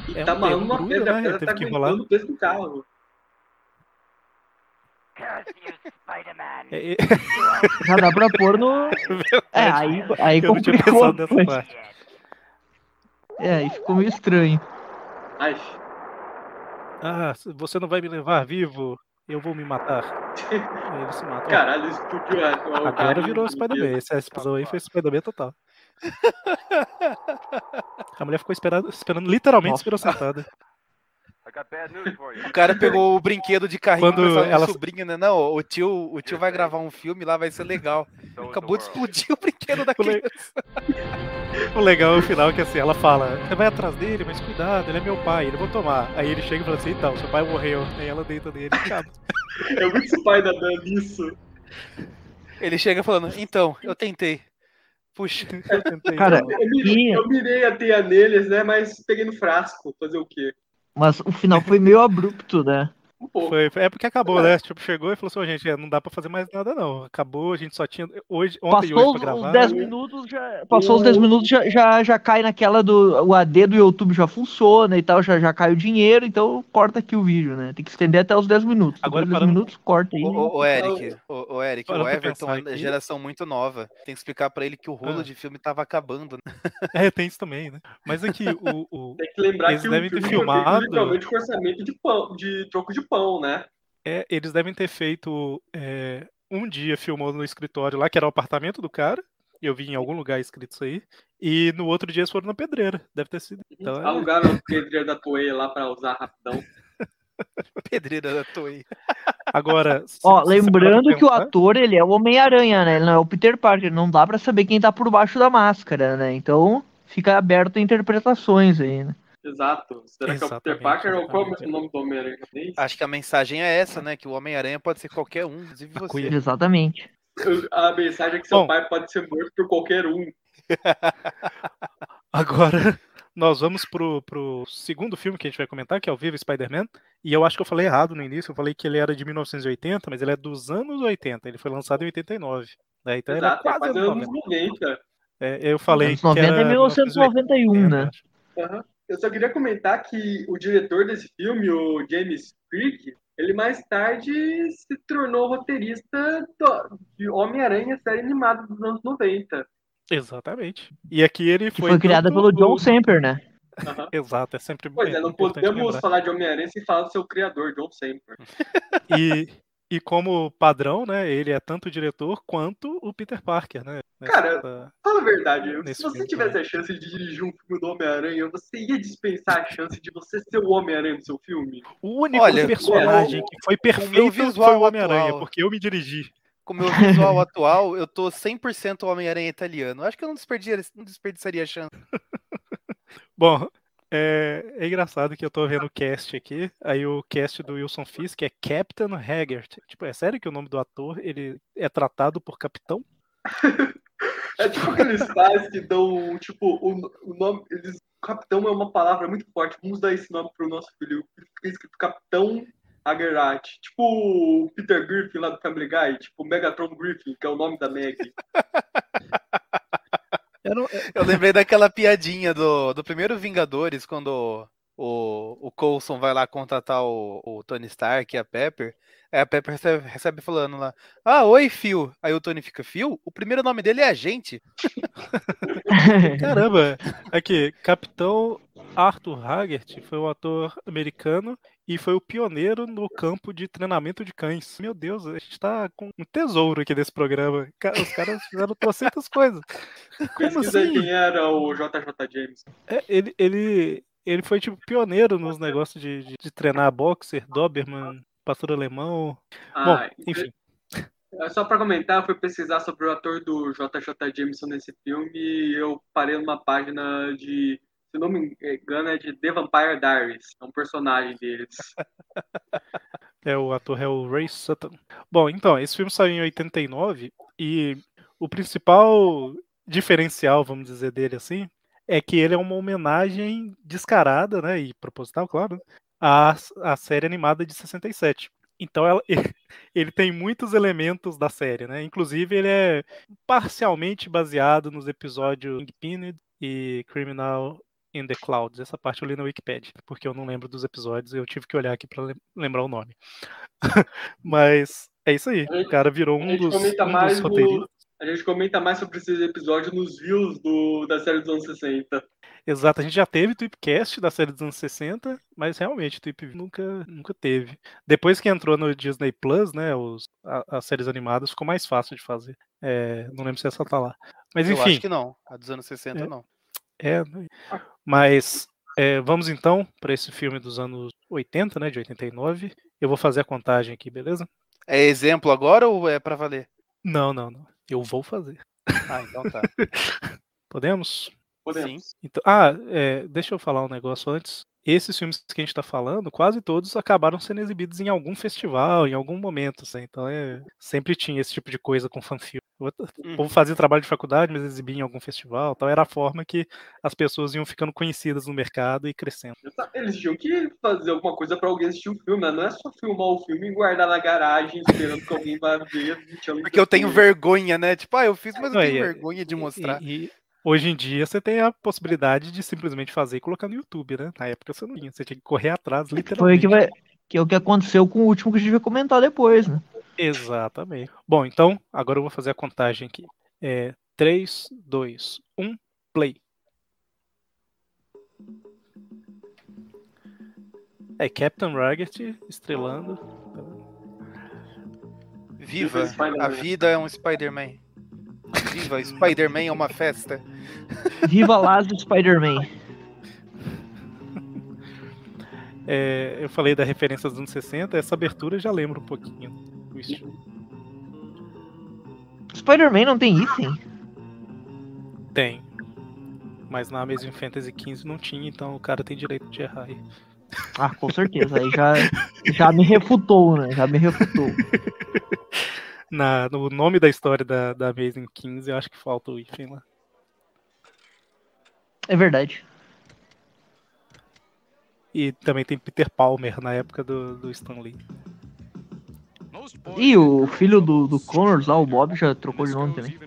E É tá um amarrando uma pedra, né? a pedra tá que o peso do carro. É, (laughs) Já dá pra pôr no. É, aí, aí eu complicou. pensado nessa mas- parte. É, aí ficou meio estranho. Ai, Ah, você não vai me levar vivo, eu vou me matar. Aí ele se mata. Caralho, explodiu a- o Agora virou Spider-Man. Essa explosão aí foi Spider-Man total. (laughs) A mulher ficou esperando, esperando literalmente Nossa. esperou sentada. O cara pegou o brinquedo de carrinho Quando ela- sobrinho, né? Não, o tio, o tio vai gravar um filme lá, vai ser legal. So is the Acabou de explodir o brinquedo da criança. (laughs) O legal é o final que assim, ela fala, você vai atrás dele, mas cuidado, ele é meu pai, ele vou tomar. Aí ele chega e fala assim, então, seu pai morreu. Aí ela deita nele e acaba. É muito Spider-Man isso. Ele chega falando, então, eu tentei. Puxa, Eu tentei, Cara, então. Eu mirei, E- eu mirei a teia neles, né? Mas peguei no frasco. Fazer o quê? Mas o final foi meio abrupto, né? Um pouco. Foi, é porque acabou, né? Tipo, chegou e falou assim, "Ô, gente, é, não dá pra fazer mais nada não. Acabou, a gente só tinha hoje, ontem e Passou hoje pra os, os gravar. 10 minutos, já, passou os 10 minutos, já, já, já cai naquela do. O AD do YouTube já funciona e tal, já, já cai o dinheiro, então corta aqui o vídeo, né? Tem que estender até os 10 minutos. Agora, Depois dos 10 parando- minutos, corta aí. o, o, o Eric, o, Eric, o Everton é geração muito nova. Tem que explicar pra ele que o rolo Ah. de filme tava acabando. né? (laughs) É, tem isso também, né? Mas aqui, o, o- Tem que lembrar Eles que devem o ter filme feito filmado. literalmente com orçamento de, pão, de troco de pão, né? é, eles devem ter feito é, um dia filmou no escritório lá, que era o apartamento do cara. Eu vi em algum lugar escrito isso aí. E no outro dia eles foram na pedreira. Deve ter sido. Então, é, Alugaram o pedreiro da Toei lá pra usar rapidão. (laughs) Pedreira da Toei. agora. se- Ó, lembrando que o ator, ele é o Homem-Aranha, né? Ele não é o Peter Parker. Não dá pra saber quem tá por baixo da máscara, né? Então fica aberto a interpretações aí, né? Exato. Será que é o Peter Exatamente, Parker ou qual é exatamente. o nome do Homem-Aranha? Acho que a mensagem é essa, né? Que o Homem-Aranha pode ser qualquer um, inclusive você. Exatamente. A mensagem é que seu Bom. pai pode ser morto por qualquer um. (laughs) Agora, nós vamos pro, pro segundo filme que a gente vai comentar, que é o Viva Spider-Man. E eu acho que eu falei errado no início. Eu falei que ele era de 1980, mas ele é dos anos 80. Ele foi lançado em 89. Né? Então ele é Exato, é quase anos anos 90. 90. É, eu falei Anos que 90 era é 1991, né? acho. Eu só queria comentar que o diretor desse filme, o James Crick, ele mais tarde se tornou roteirista do- de Homem-Aranha, série animada dos anos 90. Exatamente. E aqui ele Que foi. foi criada pelo John Semper, né? Aham. Exato, é sempre Pois é, não podemos lembrar. falar de Homem-Aranha sem falar do seu criador, John Semper. E, e como padrão, né? Ele é tanto o diretor quanto o Peter Parker, né? Cara, Nessa- Fala a verdade, se você filme tivesse também. a chance de dirigir um filme do Homem-Aranha, você ia dispensar a chance de você ser o Homem-Aranha do seu filme? O único Olha, personagem que foi perfeito visual foi o Homem-Aranha, porque eu me dirigi. Com o meu visual atual, eu tô 100% Homem-Aranha italiano. Acho que eu não desperdiçaria, não desperdiçaria a chance. (laughs) Bom, é, é engraçado que eu tô vendo o cast aqui, aí o cast do Wilson Fisk é Captain Haggart. Tipo, é sério que o nome do ator ele é tratado por capitão? (laughs) É tipo aqueles pais que dão, tipo, o, o nome. Eles, capitão é uma palavra muito forte. Vamos dar esse nome pro nosso filho. Fica escrito Capitão Hagerati. Tipo o Peter Griffin lá do Family Guy, tipo Megatron Griffin, que é o nome da Meg. (laughs) Eu não- Eu lembrei daquela piadinha do, do primeiro Vingadores, quando o, o Coulson vai lá contratar o, o Tony Stark e a Pepper. Aí a Pepper recebe, recebe falando lá: Ah, oi, Phil. Aí o Tony fica: Phil? O primeiro nome dele é Agente. (laughs) Caramba! Aqui, Capitão Arthur Haggart foi um ator americano e foi o pioneiro no campo de treinamento de cães. Meu Deus, a gente tá com um tesouro aqui desse programa. Os caras fizeram trocentas coisas. Como Pesquisa assim? quem era o JJ James. É, ele, ele, ele foi tipo pioneiro nos negócios de, de, de treinar boxer, Doberman, pastor alemão. Ah, Bom, enfim. É, Só pra comentar, eu fui pesquisar sobre o ator do JJ Jameson nesse filme e eu parei numa página de, se não me engano, é de The Vampire Diaries. É um personagem deles. (laughs) É, o ator é o Ray Sutton. Bom, então, esse filme saiu em 89 e o principal diferencial, vamos dizer, dele assim, é que ele é uma homenagem descarada, né, e proposital, claro, à, à série animada de 67. Então ela- (laughs) ele tem muitos elementos da série, né? Inclusive ele é parcialmente baseado nos episódios Kingpin e Criminal in the Clouds. Essa parte eu li na Wikipedia, porque eu não lembro dos episódios e eu tive que olhar aqui lem- lembrar o nome. (laughs) Mas é isso aí. O cara virou A um dos, um dos roteiristas. A gente comenta mais sobre esses episódios nos views do, da série dos anos 60. Exato, a gente já teve Tweepcast da série dos anos 60, mas realmente Tweep nunca, nunca teve. Depois que entrou no Disney Plus, né, os, a- as séries animadas ficou mais fácil de fazer. É, não lembro se essa tá lá. Mas Eu enfim, acho que não. A dos anos 60 É. não. é, né, mas é, vamos então para esse filme dos anos 80, né, de 89. Eu vou fazer a contagem aqui, beleza? É exemplo agora ou é pra valer? Não, não, não. Eu vou fazer. Ah, então tá. (laughs) Podemos? Podemos. Sim. Então, ah, é, deixa eu falar um negócio antes. Esses filmes que a gente está falando, quase todos acabaram sendo exibidos em algum festival, em algum momento. Assim, então, é, sempre tinha esse tipo de coisa com fanfilme. O Uhum. povo fazia trabalho de faculdade, mas exibia em algum festival. Então, era a forma que as pessoas iam ficando conhecidas no mercado e crescendo. Eles tinham que fazer alguma coisa pra alguém assistir o filme, né? Não é só filmar o filme e guardar na garagem esperando que alguém vá ver 20 anos Porque eu tenho vergonha, né? Tipo, ah, eu fiz, mas eu tenho e- vergonha de mostrar. E, e hoje em dia você tem a possibilidade de simplesmente fazer e colocar no YouTube, né? Na época você não tinha, você tinha que correr atrás, Foi literalmente. que, vai, que é o que aconteceu com o último que a gente vai comentar depois, né? Exatamente. Bom, então, agora eu vou fazer a contagem aqui. É 3, 2, 1, play. É Captain Raggett estrelando. Viva, a vida é um Spider-Man. Viva, Spider-Man é uma festa. Viva Las Spider-Man. É, eu falei da referência dos anos 60, essa abertura já lembra um pouquinho do estilo. Spider-Man não tem item? Tem. Mas na Amazing Fantasy XV não tinha, então o cara tem direito de errar aí. Ah, com certeza. Aí já, já me refutou, né? Já me refutou. (laughs) Na, no nome da história da, da Amazing 15, eu acho que falta o hífen lá. É verdade. E também tem Peter Palmer na época do, do Stan Lee. E o filho do, do Connors lá, o Bob, já trocou de nome também.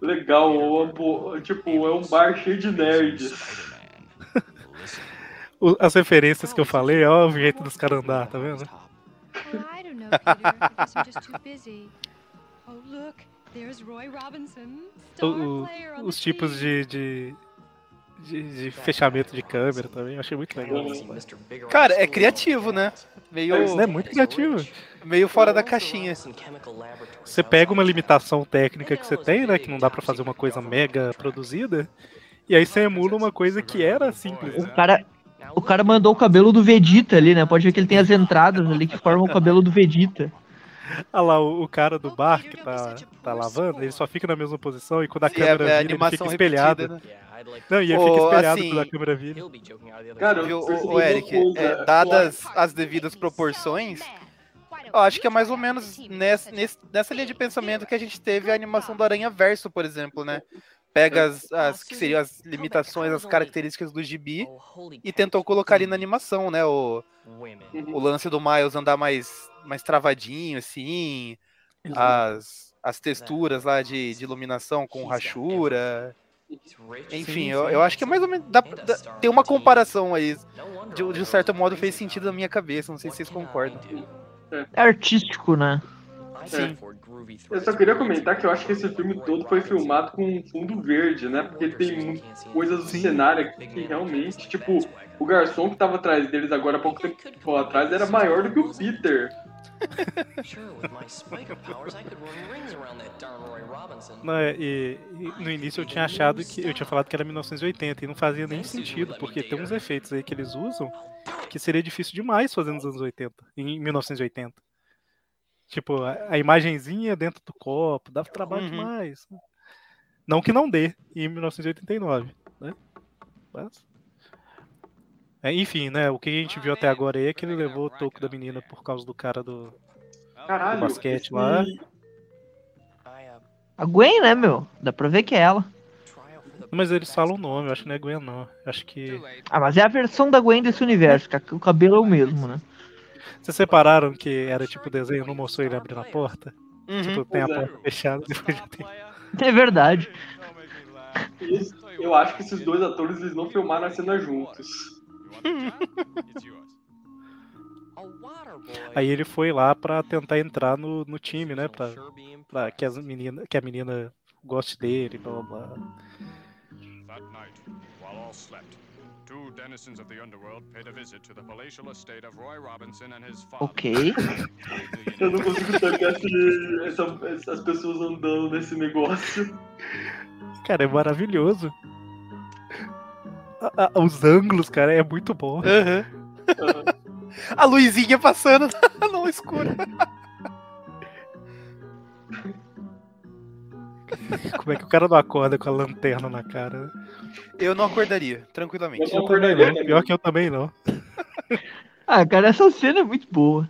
Legal, o- tipo, é um bar cheio de nerds. (laughs) As referências que eu falei, ó, o jeito dos caras andar, tá vendo? (laughs) Well, I don't know, Peter. I guess I'm just too busy. Oh, look, there's Roy Robinson, star O- os tipos de, de, de, de fechamento de câmera também, eu achei muito legal. isso. Cara, é criativo, né? Meio, Isso é muito criativo. meio fora da caixinha. Você pega uma limitação técnica que você tem, né? Que não dá pra fazer uma coisa mega produzida. E aí você emula uma coisa que era simples. O cara, o cara mandou o cabelo do Vegeta ali, né? Pode ver que ele tem as entradas ali que formam o cabelo do Vegeta. Olha lá, o, o cara do bar que tá, tá lavando, ele só fica na mesma posição e quando a é, câmera é vira, ele fica espelhado. repetida, né? Não, e ele fica espelhado assim, quando a câmera vira. Cara, eu o, o Eric, coisa, é, dadas as devidas proporções, eu acho que é mais ou menos nessa, nessa linha de pensamento que a gente teve a animação do Aranha Verso, por exemplo, né? Pega as, as que seriam as limitações, as características do gibi e tentou colocar ali na animação, né? O, o lance do Miles andar mais, mais travadinho, assim, as, as texturas lá de, de iluminação com rachura. Enfim, eu, eu acho que é mais ou menos. Dá, dá- tem uma comparação aí. De, de um certo modo fez sentido na minha cabeça. Não sei se vocês concordam. É artístico, né? Sim. Eu só queria comentar que eu acho que esse filme todo foi filmado com um fundo verde, né? Porque tem coisas do cenário aqui que realmente, tipo, o garçom que tava atrás deles agora há pouco tempo atrás era maior do que o Peter. (laughs) Não, é, e, e no início eu tinha achado que. Eu tinha falado que era 1980 e não fazia nem sentido, porque tem uns efeitos aí que eles usam que seria difícil demais fazer nos anos 80, em 1980. Tipo, a, a imagenzinha dentro do copo, dava trabalho Uhum. demais. Não que não dê em 1989, né? Mas. É, enfim, né? O que a gente viu até agora aí é que ele levou o toco da menina por causa do cara do, do Caralho. basquete esse- lá. A Gwen, né, meu? Dá pra ver que é ela. Mas eles falam o nome, eu acho que não é Gwen, não. Eu acho que. Ah, mas é a versão da Gwen desse universo, que o cabelo é o mesmo, né? Vocês separaram que era tipo desenho, não mostrou ele abrindo a porta? Uhum. Tipo, tem a é. porta fechada, depois já tem. (laughs) É verdade. Isso, eu acho que esses dois atores eles não filmaram a cena juntos. Aí ele foi lá pra tentar entrar no, no time, né? Pra, pra que, as menina, que a menina goste dele, blá blá blá. That night, while all slept, two denizens of the underworld paid a visit to the palatial estate of Roy Robinson and his father. Ok. (laughs) Eu não consigo essa, essas pessoas andando nesse negócio. Cara, é maravilhoso. A- a- os ângulos, cara, é muito bom. Aham. A luzinha passando (laughs) no escuro. Como é que o cara não acorda com a lanterna na cara? Eu não acordaria, tranquilamente. Eu Eu também não. Pior que eu também não. Ah, cara, essa cena é muito boa.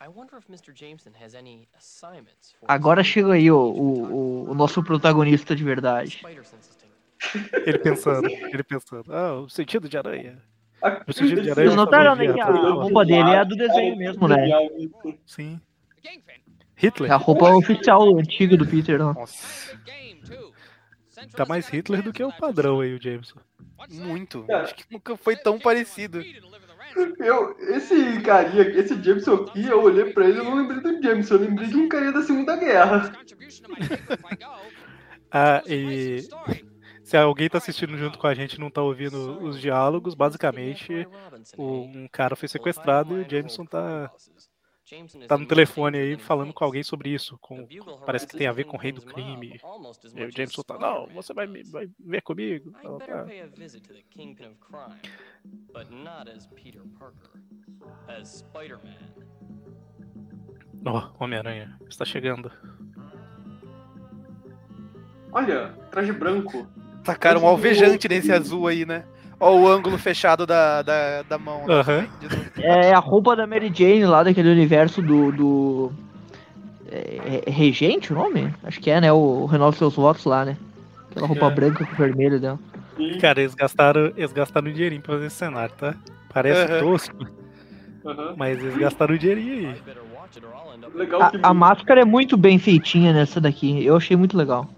I wonder if Mr. Jameson has any assignments for Agora chega aí o, o, o- o nosso protagonista de verdade. Ele pensando, ele pensando. Ah, o sentido de aranha. A- O sentido de aranha. Vocês notaram, né, que a, roupa dele é a do desenho mesmo, né? Sim. É Hitler. a roupa oficial antiga do Peter, ó. Nossa, Tá mais Hitler do que o padrão aí, o Jameson. muito. Cara. Acho que nunca foi tão parecido. Eu, esse carinha, esse Jameson aqui, eu olhei pra ele e eu não lembrei do Jameson, eu lembrei de um carinha da Segunda Guerra. (laughs) Ah, e se alguém tá assistindo junto com a gente e não tá ouvindo os diálogos, basicamente um cara foi sequestrado e o Jameson tá, tá no telefone aí falando com alguém sobre isso. Com, parece que tem a ver com o rei do crime. E o Jameson tá, não, você vai, vai ver comigo. Ela. Ó, Homem-Aranha, está chegando. Olha, traje branco. Tacaram um alvejante nesse azul aí, né? Ó o ângulo fechado da, da, da mão. né? Novo. É a roupa da Mary Jane lá daquele universo do. do... É, é Regente o nome? Acho que é, né? O Renove Seus Votos lá, né? Aquela roupa É. branca com vermelho dela. Sim, Cara, eles gastaram, eles gastaram um dinheirinho pra fazer esse cenário, tá? Parece Aham. tosco, aham. mas eles gastaram um dinheirinho aí. A, a máscara é muito bem feitinha nessa daqui. Eu achei muito legal.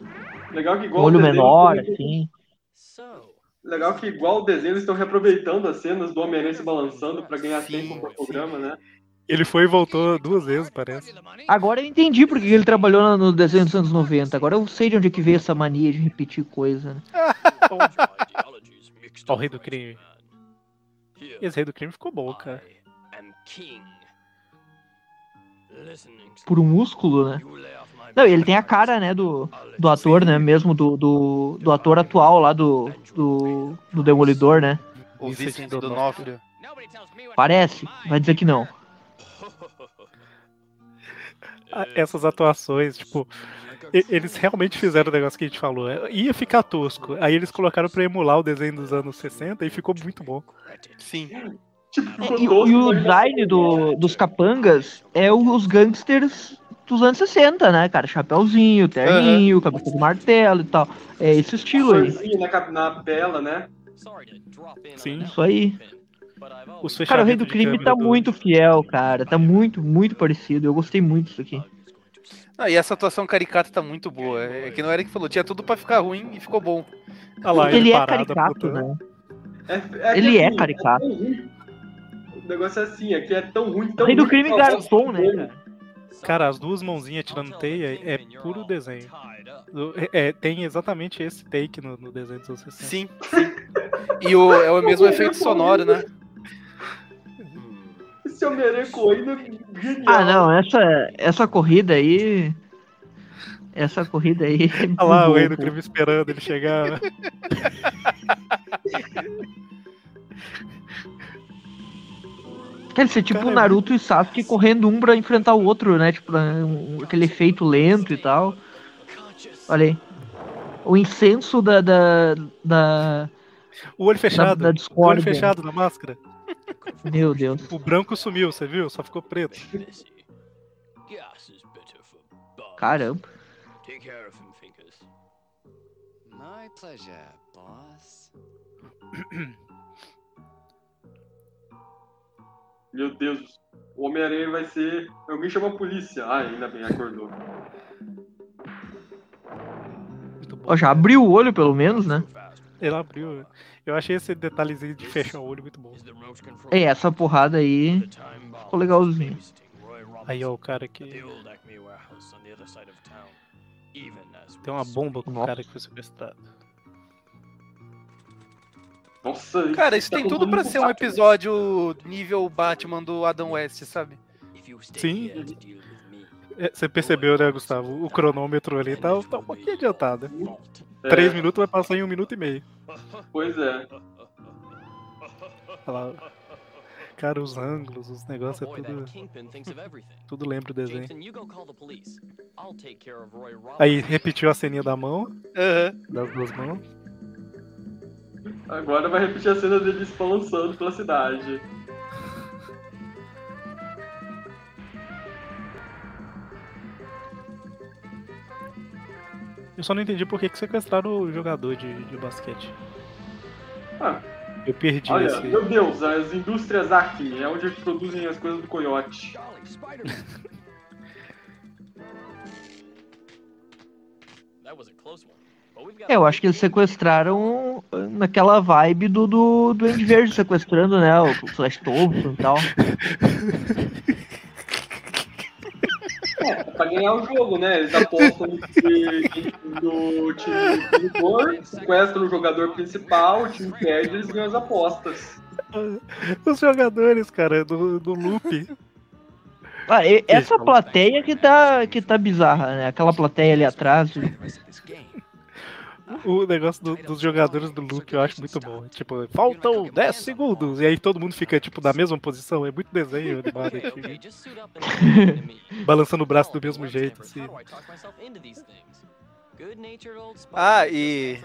Legal que igual olho o desenho, menor, eles- assim. Legal que igual o desenho eles estão reaproveitando as cenas do Homem-Aranha se balançando pra ganhar Sim, tempo pro programa, né? Ele foi e voltou duas vezes, parece. Agora eu entendi porque ele trabalhou no- desenho dos anos 90. Agora eu sei de onde é que veio essa mania de repetir coisa. Né? (laughs) Ó, o rei do crime. Esse rei do crime ficou bom, cara. Por um músculo, né? Não, e ele tem a cara, né, do, do ator, né? Mesmo do, do, do ator atual lá do, do, do Demolidor, né? O Vincent Vicente D'Onofrio. Parece. Vai dizer que não. Ah, Essas atuações, tipo, eles realmente fizeram o negócio que a gente falou. é, Ia ficar tosco. Aí eles colocaram pra emular o desenho dos anos 60 e ficou muito bom. Sim. Tipo, É, e, tosco, e o design do, dos capangas é o- os gangsters dos anos 60, né, cara? Chapeuzinho, terninho, cabeça de martelo e tal. É esse estilo aí. Na, na tela, né? Sim. Isso aí. Os Cara, o Rei do Crime tá do- muito fiel, cara. Tá muito, muito parecido. Eu gostei muito disso aqui. Ah, e essa atuação caricata tá muito boa. É que não era que falou, tinha tudo pra ficar ruim e ficou bom. Ah lá, ele é parado, caricato, né? É, é Ele é assim, caricato. Negócio é assim, aqui é tão ruim, O tão Rei do Crime garçom, né, cara? Cara, as duas mãozinhas tirando teia é puro desenho. Do- É, tem exatamente esse take no, no desenho dos anos 60. Sim, sim. E o, é o mesmo efeito sonoro, né? (laughs) Esse Homem-Aranha correndo é genial. Ah, não, essa, essa corrida aí. Essa corrida aí. é Olha lá, o rei do crime esperando ele chegar. (laughs) Quer dizer, tipo Cara, é Naruto e Sasuke correndo um pra enfrentar o outro, né? Tipo, um- aquele efeito lento e tal. Olha aí. O incenso da. da, da- O olho fechado. da o olho fechado na máscara. Meu Deus. O branco sumiu, você viu? Só ficou preto. Caramba. Take care of him, Finkus. My pleasure, boss. (clears throat) Meu Deus, o Homem-Aranha vai ser. Alguém chama a polícia. Ah, ainda bem, acordou. Ó, já abriu o olho, pelo menos, né? Ele abriu. Eu achei esse detalhezinho de fechar o olho muito bom. É, essa porrada aí ficou legalzinho. Aí, ó, o cara que. Tem uma bomba com o cara que foi sequestrado. Nossa, Cara, isso tá tem tudo mundo ser um episódio nível Batman do Adam West, sabe? Sim. É, Você percebeu, né, Gustavo? O cronômetro ali tá, tá um pouquinho adiantado. É. Três minutos vai passar em um minuto e meio. Pois é. Olha lá. Cara, os ângulos, os negócios, é tudo. Tudo lembra o desenho. Aí repetiu a ceninha da mão, das duas mãos. Agora vai repetir a cena deles balançando pela cidade. Eu só não entendi por que, que sequestraram o jogador de, de basquete. Ah, Eu perdi olha, esse. meu Deus, as indústrias Acme, é onde eles produzem as coisas do coiote. That was a close one. É, eu acho que eles sequestraram naquela vibe do, do, do Andy Verde sequestrando, né? O Flash Thompson e tal. É, pra ganhar o jogo, né? Eles apostam no time do vencedor, sequestram o jogador principal, o time perde, eles ganham as apostas. Os jogadores, cara, do, do loop. Ah, e- essa plateia que tá, que tá bizarra, né? Aquela plateia ali atrás. O negócio do- dos jogadores do loop eu acho muito bom. Tipo, faltam 10 segundos. E aí todo mundo fica, tipo, na mesma posição. É muito desenho animado (laughs) me. (laughs) Balançando o braço do mesmo jeito, assim. Ah, e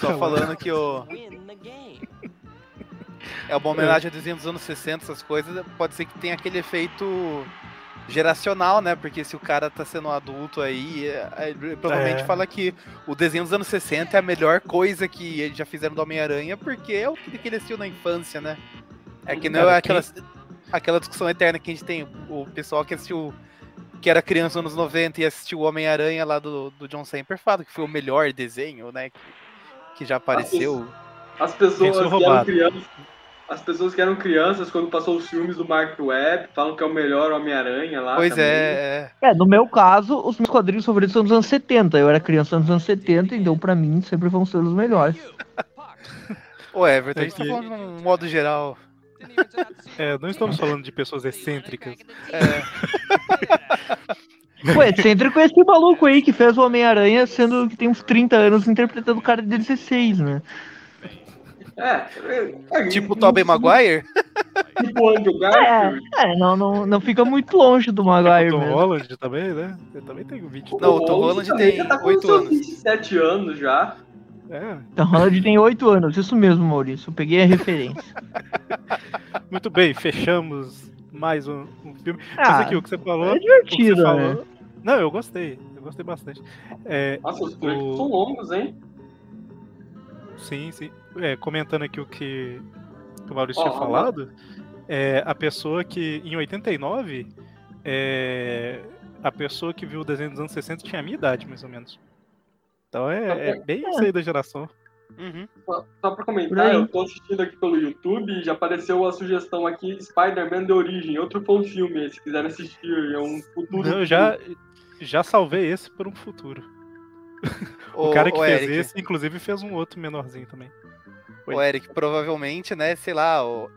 só falando que o (laughs) é uma homenagem a desenho dos anos 60, essas coisas, pode ser que tenha aquele efeito geracional, né? Porque se o cara tá sendo um adulto aí, é- é, ele provavelmente É. fala que o desenho dos anos 60 é a melhor coisa que eles já fizeram do Homem-Aranha, porque é o que que ele assistiu na infância, né? É que não é aquela, aquela discussão eterna que a gente tem. O pessoal que assistiu, que era criança nos anos 90 e assistiu o Homem-Aranha lá do, do John Semper fala que foi o melhor desenho, né? Que, que já apareceu. As pessoas que eram crianças. As pessoas que eram crianças, quando passou os filmes do Mark Webb, falam que é o melhor Homem-Aranha lá. Pois também. é, é. É, no meu caso, os meus quadrinhos favoritos são dos anos 70. Eu era criança nos anos 70, então pra mim sempre vão ser os melhores. Ô, Everton, a gente tá falando de um modo geral. É, não estamos falando de pessoas excêntricas. (laughs) Pô, excêntrico é esse maluco aí que fez o Homem-Aranha, sendo que tem uns 30 anos interpretando o cara de 16, né? É, é, é, Tipo o Tobey Maguire? Tipo o Andrew Garfield. É, não, não, não fica muito longe do Maguire Tom mesmo. Holland também, né? Eu também tenho 20. Não, o Tom Holland tem tá com 8 seus anos. 27 anos já. É, Tom Holland tem 8 anos, isso mesmo, Maurício. Eu peguei a referência. muito bem, fechamos mais um, um filme. Ah, Mas aqui, o que você falou. é o divertido, você falou- né? Não, eu gostei. Eu gostei bastante. É, Nossa, os O- são longos, hein? Sim, sim. É, comentando aqui o que o Maurício Ó, tinha falado, é, a pessoa que, em 89, é, a pessoa que viu o desenho dos anos 60 tinha a minha idade, mais ou menos. Então é, é bem isso aí da geração. Uhum. Só, só pra comentar, eu tô assistindo aqui pelo YouTube e já apareceu a sugestão aqui, Spider-Man de Origem, outro filme, se quiserem assistir, é um futuro. Eu já, já salvei esse por um futuro. O Ô, cara que ô, fez Eric, esse, inclusive, fez um outro menorzinho também. Oi. O Eric, provavelmente, né, sei lá, o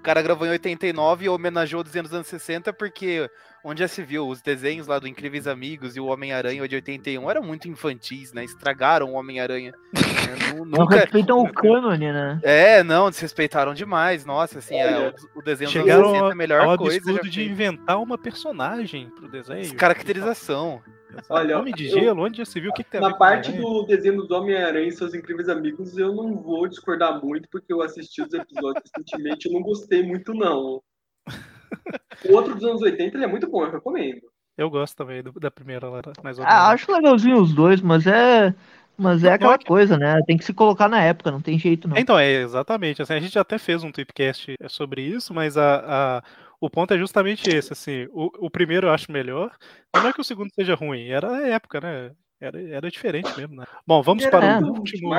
o cara gravou em 89 e homenageou o desenho dos anos 60 porque onde já se viu, os desenhos lá do Incríveis Amigos e o Homem-Aranha de 81 eram muito infantis, né? Estragaram o Homem-Aranha. né, nu- Não (laughs) Nunca. respeitam o cânone, né? É, não, desrespeitaram demais. Nossa, assim, é, o, o desenho dos Chegaram anos 60 é a melhor ao coisa. absurdo de inventar uma personagem pro desenho. Caracterização. Olha, Homem de eu- gelo, onde já se viu o que, que tem a ver Na com parte do desenho do Homem-Aranha e seus incríveis amigos, eu não vou discordar muito, porque eu assisti os episódios recentemente e não gostei muito, não. (laughs) (laughs) O outro dos anos 80 ele é muito bom, eu recomendo. Eu gosto também do- da primeira lá, mais ou Ah, menos. acho legalzinho os dois, mas é. Mas é aquela é que- coisa, né? Tem que se colocar na época, não tem jeito não. Então, é exatamente. Assim, a gente até fez um tweetcast sobre isso, mas a, a- O ponto é justamente esse, assim. O, o primeiro eu acho melhor. Não é que o segundo seja ruim, era a época, né? Era, era diferente mesmo, né? Bom, vamos Era para o muito último.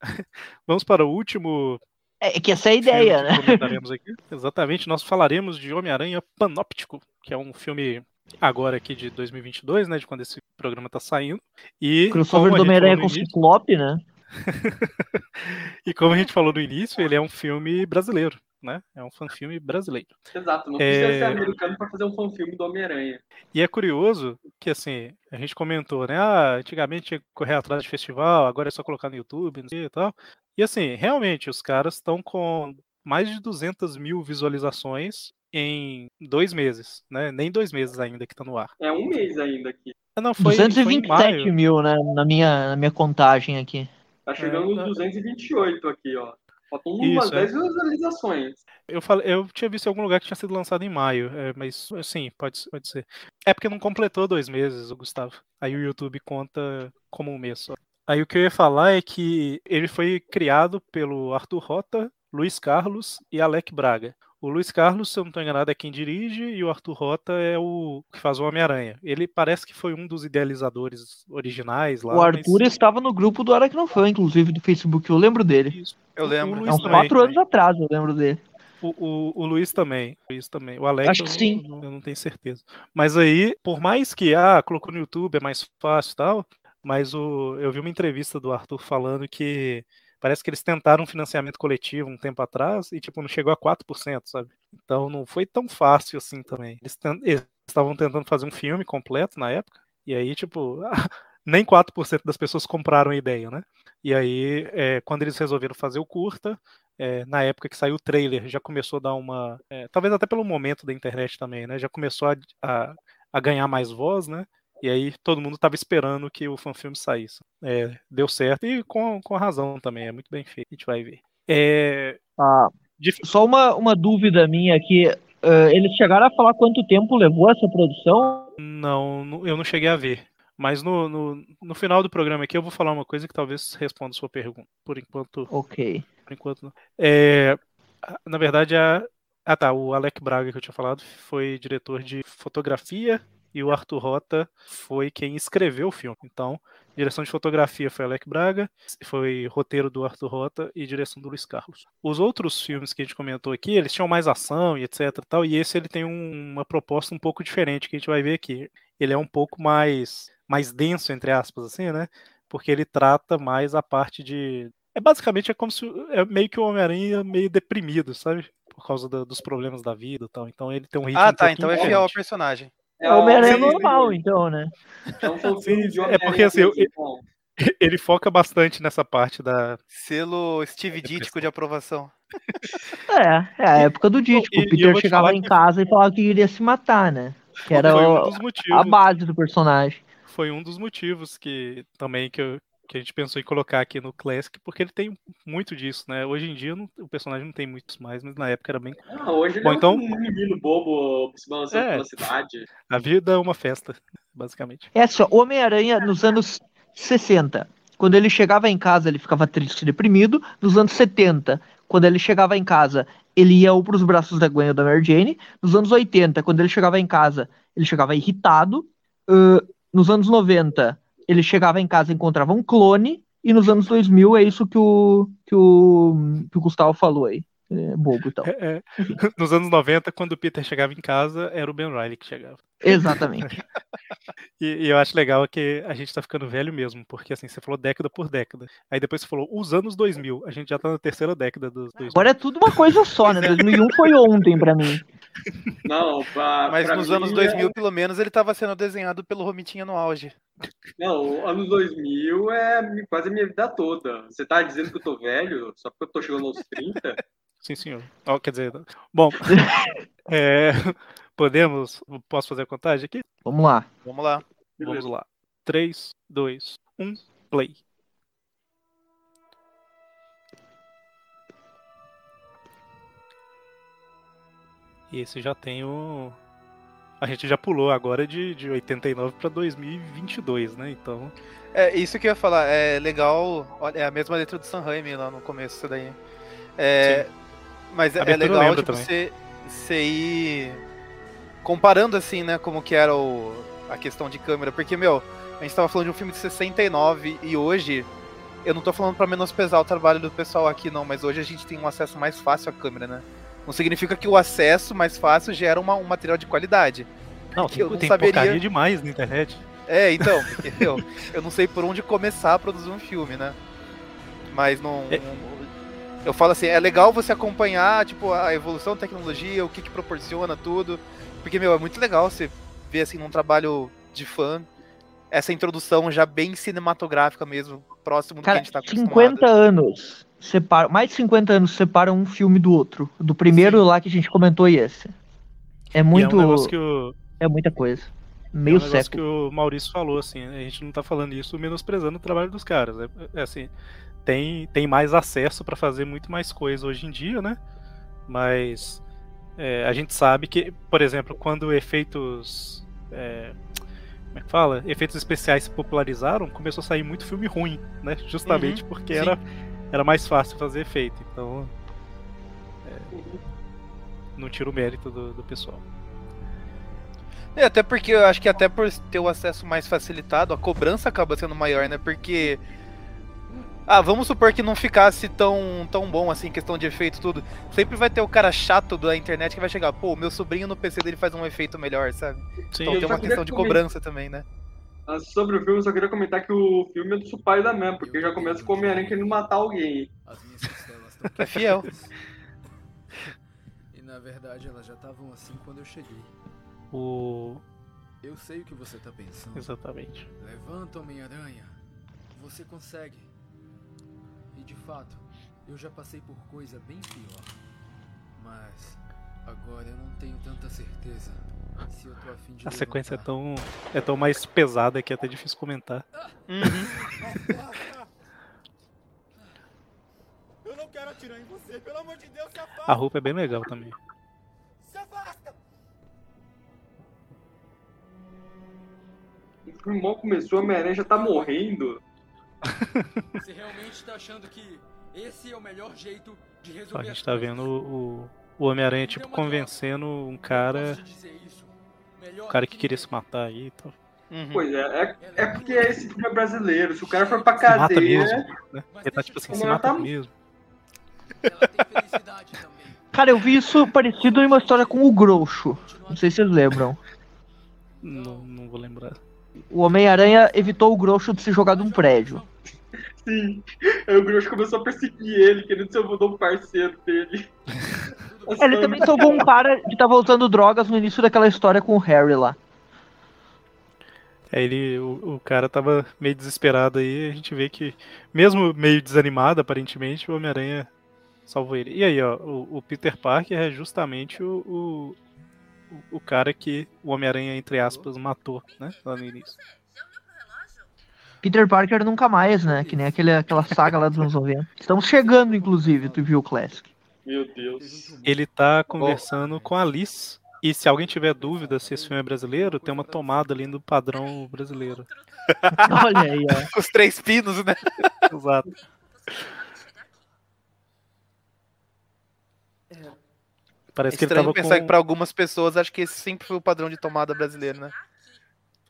(laughs) Vamos para o último É que essa é a ideia, né? Exatamente, nós falaremos de Homem-Aranha Panóptico, que é um filme agora aqui de 2022, né, de quando esse programa tá saindo. E Crossover do Homem-Aranha com início- Ciclope, né? (laughs) E como a gente falou no início, ele é um filme brasileiro, né? É um fanfilme brasileiro. Exato, não É. precisa ser americano pra fazer um fanfilme do Homem-Aranha. E é curioso que, assim, a gente comentou, né? Ah, antigamente tinha que correr atrás de festival, agora é só colocar no YouTube, não sei e tal. E, assim, realmente, os caras estão com mais de 200 mil visualizações em dois meses, né? Nem dois meses ainda que tá no ar. É um mês ainda aqui. Não, foi, foi em 227 maio. mil, né? Na minha, na minha contagem aqui. Tá chegando É, nos 228 aqui, ó. Faltam Isso, umas é. 10 visualizações. Eu, falei, eu tinha visto em algum lugar que tinha sido lançado em maio, é, mas sim, pode, pode ser. É porque não completou dois meses, o Gustavo. Aí o YouTube conta como um mês só. Aí o que eu ia falar é que ele foi criado pelo Arthur Rota, Luiz Carlos e Alec Braga. O Luiz Carlos, se eu não estou enganado, é quem dirige e o Arthur Rota é o que faz o Homem-Aranha. Ele parece que foi um dos idealizadores originais lá. O Arthur mas... estava no grupo do Aracnofan, inclusive, do Facebook. Eu lembro dele. Eu lembro. Uns também. quatro anos atrás, eu lembro dele. O, o, o Luiz também. O Luiz também. O Alex Acho que eu, sim. não- eu não tenho certeza. Mas aí, por mais que ah, colocou no YouTube é mais fácil e tal, mas o, eu vi uma entrevista do Arthur falando que parece que eles tentaram um financiamento coletivo um tempo atrás e tipo não chegou a 4%, sabe? Então não foi tão fácil assim também. Eles estavam tentando fazer um filme completo na época e aí tipo (laughs) nem 4% das pessoas compraram a ideia, né? E aí, é, quando eles resolveram fazer o curta, é, na época que saiu o trailer, já começou a dar uma. é, talvez até pelo momento da internet também, né? Já começou a, a, a ganhar mais voz, né? E aí todo mundo estava esperando que o fanfilme saísse. É, deu certo e com, com razão também, é muito bem feito, a gente vai ver. É, Ah, só uma, uma dúvida minha aqui. ah, eles chegaram a falar quanto tempo levou essa produção? não, não- eu não cheguei a ver. Mas no, no, no final do programa aqui eu vou falar uma coisa que talvez responda a sua pergunta. Por enquanto, Ok. por enquanto não. É, na verdade, a, ah tá, o Alec Braga que eu tinha falado foi diretor de fotografia e o Arthur Rota foi quem escreveu o filme. Então, direção de fotografia foi Alec Braga, foi roteiro do Arthur Rota e direção do Luiz Carlos. Os outros filmes que a gente comentou aqui, eles tinham mais ação e etc e tal, e esse ele tem um- uma proposta um pouco diferente que a gente vai ver aqui. Ele é um pouco mais mais denso entre aspas assim, né? Porque ele trata mais a parte de é basicamente é como se é meio que o Homem-Aranha meio deprimido, sabe? Por causa da- dos problemas da vida e tal. Então ele tem um ritmo Ah, um tá. pouquinho Então é fiel ao personagem. É o Homem-Aranha sim, normal, então, né? É um de é porque, assim, eu-. (laughs) Ele foca bastante nessa parte da Selo Steve Ditko de aprovação. É, é a época do Dítico. E- e O Peter chegava em que- casa e falava que iria se matar, né? Que era foi um o- dos a motivos. base do personagem. Foi um dos motivos que também que, eu- que a gente pensou em colocar aqui no Classic, porque ele tem muito disso, né? Hoje em dia não- o personagem não tem muitos mais, mas na época era bem. Ah, hoje ele Bom, é então- um menino bobo se balançando É. pela cidade. A vida é uma festa, basicamente. É só, o Homem-Aranha nos anos 60, quando ele chegava em casa, ele ficava triste e deprimido. Nos anos 70, quando ele chegava em casa, ele ia ou pros braços da Gwen ou da Mary Jane. Nos anos 80, quando ele chegava em casa, ele chegava irritado. Ãh, nos anos 90, ele chegava em casa e encontrava um clone. E nos anos 2000 é isso que o, que o, que o Gustavo falou aí. É bobo e tal. É, é. (laughs) Nos anos 90, quando o Peter chegava em casa, era o Ben Riley que chegava. Exatamente. (laughs) E, e eu acho legal que a gente tá ficando velho mesmo, porque assim, você falou década por década. Aí depois você falou os anos 2000, a gente já tá na terceira década dos 2000. Agora é tudo uma coisa só, né? (laughs) 2001 foi ontem pra mim. Não, pra, Mas pra nos mim, anos 2000, pelo menos, ele tava sendo desenhado pelo Romitinha no auge. Não, anos 2000 é quase a minha vida toda. Você tá dizendo que eu tô velho só porque eu tô chegando aos 30? (laughs) Sim, senhor. Ó, quer dizer, bom, é, podemos, posso fazer a contagem aqui? Vamos lá. Vamos lá. Vamos lá. 3, 2, 1, play. E esse já tem o. A gente já pulou agora de, de 89 para 2022, né? Então. É, isso que eu ia falar, é legal, olha, é a mesma letra do San Raimi lá no começo, isso daí. É, mas A é abertura legal, tipo, você, você ir comparando assim, né, como que era o, a questão de câmera, porque, meu, a gente tava falando de um filme de 69 e hoje, eu não tô falando pra menosprezar o trabalho do pessoal aqui não, mas hoje a gente tem um acesso mais fácil à câmera, né? Não significa que o acesso mais fácil gera uma, um material de qualidade. Não, tem, eu não tem saberia- porcaria demais na internet. É, então, porque, meu, eu não sei por onde começar a produzir um filme, né? Mas não. É. Eu falo assim, é legal você acompanhar, tipo, a evolução da tecnologia, o que que proporciona tudo. Porque, meu, é muito legal você ver, assim, num trabalho de fã, essa introdução já bem cinematográfica mesmo, próximo do que a Cara, gente tá acostumado. 50 anos. Separa, mais de 50 anos separam um filme do outro. Do primeiro lá que a gente comentou e esse. É muito. é um o, É muita coisa. é Meio um negócio século. que o Maurício falou, assim, a gente não tá falando isso menosprezando o trabalho dos caras. É, é assim, tem, tem mais acesso pra fazer muito mais coisa hoje em dia, né? Mas é, a gente sabe que, por exemplo, quando efeitos. é, como é que fala? Efeitos especiais se popularizaram, começou a sair muito filme ruim, né? Justamente Uhum, porque sim. era, era mais fácil fazer efeito. Então. é, não tira o mérito do, do pessoal. É, até porque eu acho que até por ter o acesso mais facilitado, a cobrança acaba sendo maior, né? Porque. Ah, vamos supor que não ficasse tão, tão bom assim, questão de efeito e tudo. Sempre vai ter o cara chato da internet que vai chegar, pô, meu sobrinho no PC dele faz um efeito melhor, sabe? Sim, então tem uma questão de cobrança também, né? Ah, Sobre o filme, eu só queria comentar que o filme é do Supai da mesmo, porque já começa com o Homem-Aranha querendo matar alguém. As minhas costelas estão (laughs) É fiel. (laughs) E na verdade elas já estavam assim quando eu cheguei. O. Eu sei o que você tá pensando. Exatamente. Levanta, Homem-Aranha. Você consegue. De fato, eu já passei por coisa bem pior. Mas agora eu não tenho tanta certeza se eu tô afim de A sequência é levantar. tão, é tão mais pesada que é até difícil comentar. Eu não quero atirar em você, pelo amor de Deus, se afasta! A roupa é bem legal também. Se afasta! O mal começou, o Homem-Aranha já tá morrendo. (laughs) Você realmente tá achando que esse é o melhor jeito de resolver a gente as tá coisas? vendo o, o Homem-Aranha, tipo, convencendo um cara. O cara que queria se matar aí e tal. Pois é, é, é porque esse filme é brasileiro. Se o cara for pra Se mata cadeia. mesmo, né? Ele tá tipo assim, o se mata tá- mesmo. (laughs) Cara, eu vi isso parecido em uma história com o Groucho. Não sei se vocês lembram. Não, não vou lembrar. O Homem-Aranha evitou o Groucho de se jogar de um prédio. Sim. Aí o Grosso começou a perseguir ele, querendo salvar um parceiro dele. É, (laughs) Ele também salvou um cara que tava usando drogas no início daquela história com o Harry lá. Aí ele, o, o cara tava meio desesperado aí, a gente vê que, mesmo meio desanimado, aparentemente, o Homem-Aranha salvou ele. E aí, ó, o, o Peter Parker é justamente o, o, o- o cara que o Homem-Aranha, entre aspas, matou, né? Lá no início. Peter Parker nunca mais, né? Que nem aquele, aquela saga lá dos anos 90. Estamos chegando, inclusive, do View Classic. Meu Deus. Ele tá conversando com a Alice. E se alguém tiver dúvida se esse filme é brasileiro, tem uma tomada ali no padrão brasileiro. (laughs) Olha aí, ó. Os três pinos, né? Exato. Parece que ele Estranho tava pensar com... que pra algumas pessoas acho que esse sempre foi o padrão de tomada brasileiro, né?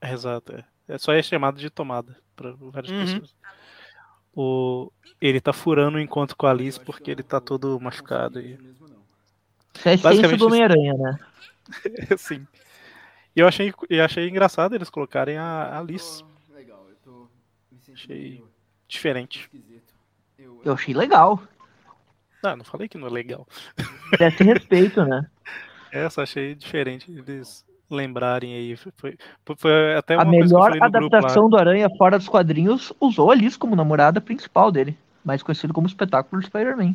Exato, é. É só é chamado de tomada para várias Uhum. pessoas. O... Ele tá furando o encontro com a Alice porque ele tá todo machucado aí. Isso é essência do Homem-Aranha, né? (laughs) Sim. E eu achei, eu achei engraçado eles colocarem a a Alice. Legal, eu tô me sentindo Achei diferente. Eu achei legal. Ah, não falei que não é legal. Desse respeito, né? (laughs) É, só achei diferente eles lembrarem aí. Foi, foi, foi até uma A coisa que eu melhor falei no grupo lá. adaptação do Aranha fora dos quadrinhos usou a Alice como namorada principal dele. Mais conhecido como espetáculo do Spider-Man.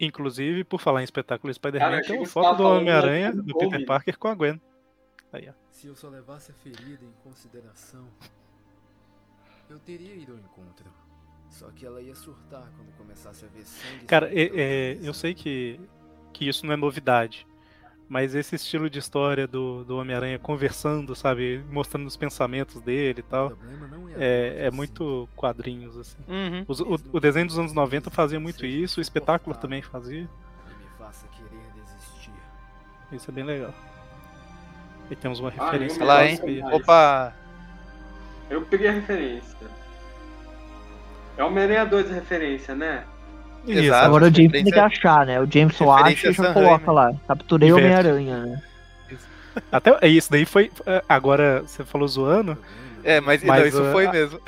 Inclusive, por falar em espetáculo Spider-Man, tem uma foto do Homem-Aranha, do. Peter Parker com a Gwen. Aí, ó. Se eu só levasse a ferida em consideração, eu teria ido ao encontro. Só que ela ia surtar quando começasse a ver sangue. Cara, é- é, eu sei que, que isso não é novidade. Mas esse estilo de história do, do Homem-Aranha conversando, sabe? Mostrando os pensamentos dele e tal. É, é muito quadrinhos, assim. Uhum. Os- o, o desenho dos anos 90 fazia muito isso, o espetáculo também fazia. Isso é bem legal. E temos uma Ah, referência. Olha lá, hein? Opa! Eu peguei a referência. É Homem-Aranha 2 a referência, né? Isso, Exato. Agora o James tem que achar, né? O James só acha e já coloca lá. Capturei o. Homem-Aranha, né? Até é isso daí foi. é, Agora você falou zoando, É, mas, Mas, não, isso uh, foi a- mesmo.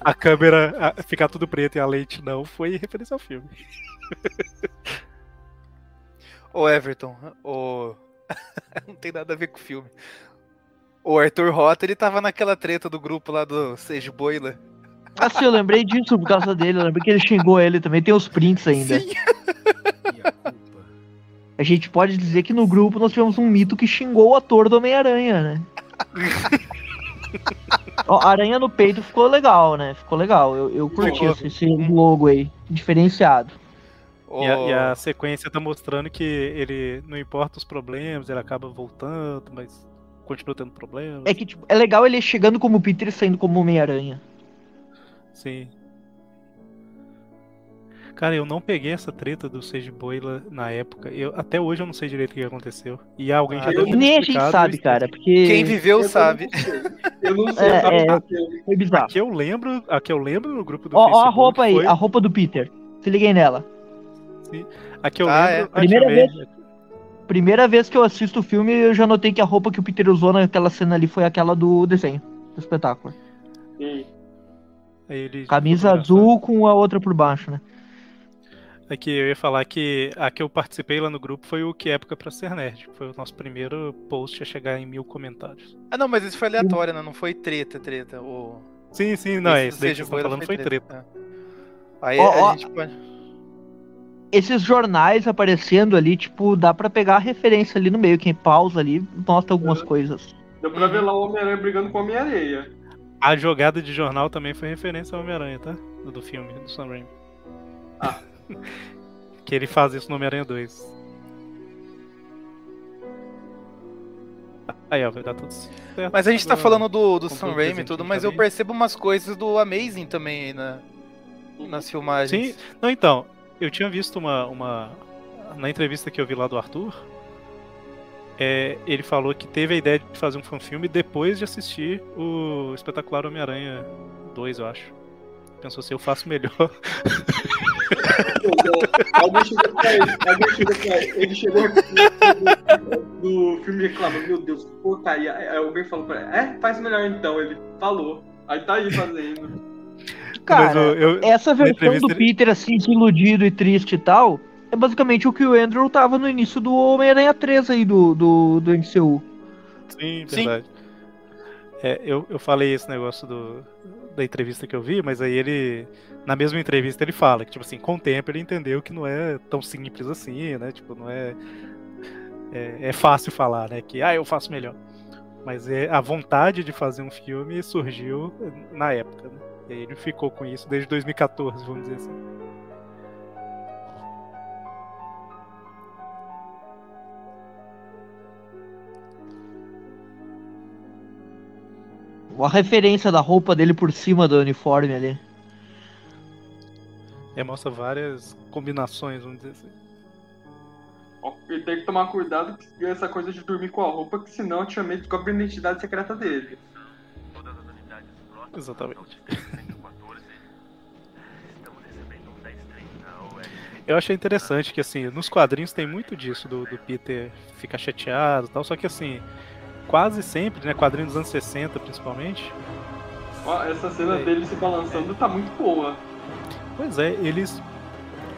a câmera a- ficar tudo preto e a lente não foi referência ao filme. Ô Everton, o... (laughs) não tem nada a ver com o filme. O Arthur Rota, ele tava naquela treta do grupo lá do Sage Boiler. Ah, sim, eu lembrei disso por causa dele. Eu lembrei que ele xingou ele também. Tem os prints ainda. Sim. A gente pode dizer que no grupo nós tivemos um mito que xingou o ator do Homem-Aranha, né? (laughs) Ó, Aranha no peito ficou legal, né? Ficou legal. Eu, eu curti esse, esse logo aí. Diferenciado. E, a, e a sequência tá mostrando que ele, não importa os problemas, ele acaba voltando, mas continua tendo problemas. É que tipo, é legal ele chegando como Peter e saindo como Homem-Aranha. Sim. Cara, eu não peguei essa treta do Sage Boila na época. Eu, até hoje eu não sei direito o que aconteceu. E alguém já Ah, Nem a gente sabe, cara, porque Quem viveu Eu sabe. Eu não sei. (laughs) É, é. Porque foi bizarro. A que eu lembro, a que eu lembro no grupo do Ó, ó Facebook a roupa aí, foi- a roupa do Peter. Se liguem nela. A que eu Ah, lembro. é. Primeira vez-. Primeira vez que eu assisto o filme, eu já notei que a roupa que o Peter usou naquela cena ali foi aquela do desenho, do espetáculo. Sim. Aí ele- Camisa azul com a outra por baixo, né? É que eu ia falar que a que eu participei lá no grupo foi o Que Época Pra Ser Nerd. que Foi o nosso primeiro post a chegar em mil comentários. Ah, não, mas isso foi aleatório, né? Não foi treta, treta. O... Sim, sim, não, é Esse isso daí que tá falando foi treta. É. Aí Ó, a gente pode. Esses jornais aparecendo ali, tipo, dá pra pegar a referência ali no meio. Quem pausa ali, mostra algumas coisas. Deu pra ver lá o Homem-Aranha brigando com o Homem-Areia. A jogada de jornal também foi referência ao Homem-Aranha, tá? Do, filme, do Sam Raimi. Ah. (laughs) que ele faz isso no Homem-Aranha 2. Aí, ó, vai dar tudo certo. Mas a gente tá falando do, do Sam Raimi e tudo, mas eu também. percebo umas coisas do Amazing também aí na, nas filmagens. Sim, não, então, eu tinha visto uma, uma. Na entrevista que eu vi lá do Arthur, é, ele falou que teve a ideia de fazer um fanfilme depois de assistir o Espetacular Homem-Aranha 2, eu acho. Pensou assim, eu faço melhor. Alguém chegou pra ele, alguém chegou pra ele, ele chegou do filme reclamando, meu Deus, porcaria. Aí alguém falou pra ele, é, faz melhor então. Ele falou. Aí tá aí fazendo. Cara, eu- eu- essa versão do ele- Peter, assim, desiludido e triste e tal, é basicamente o que o Andrew tava no início do Homem-Aranha 3 aí do, do, do MCU. Sim, Sim. verdade. É, eu, eu falei esse negócio do, da entrevista que eu vi, mas aí ele, na mesma entrevista, ele fala que, tipo assim, com o tempo ele entendeu que não é tão simples assim, né? Tipo, não é. É, é fácil falar, né? Que, ah, eu faço melhor. Mas é, a vontade de fazer um filme surgiu na época, né? E aí ele ficou com isso desde 2014, vamos dizer assim. A referência da roupa dele por cima do uniforme ali. É, mostra várias combinações, vamos dizer assim. Ele tem que tomar cuidado com essa coisa de dormir com a roupa, que senão a Tia May descobre a identidade secreta dele. Exatamente. Eu achei interessante que, assim, nos quadrinhos tem muito disso, do, do Peter ficar chateado e tal, só que, assim, quase sempre, né, quadrinhos dos anos 60 principalmente, Ó, essa cena É. dele se balançando tá muito boa. pois é, eles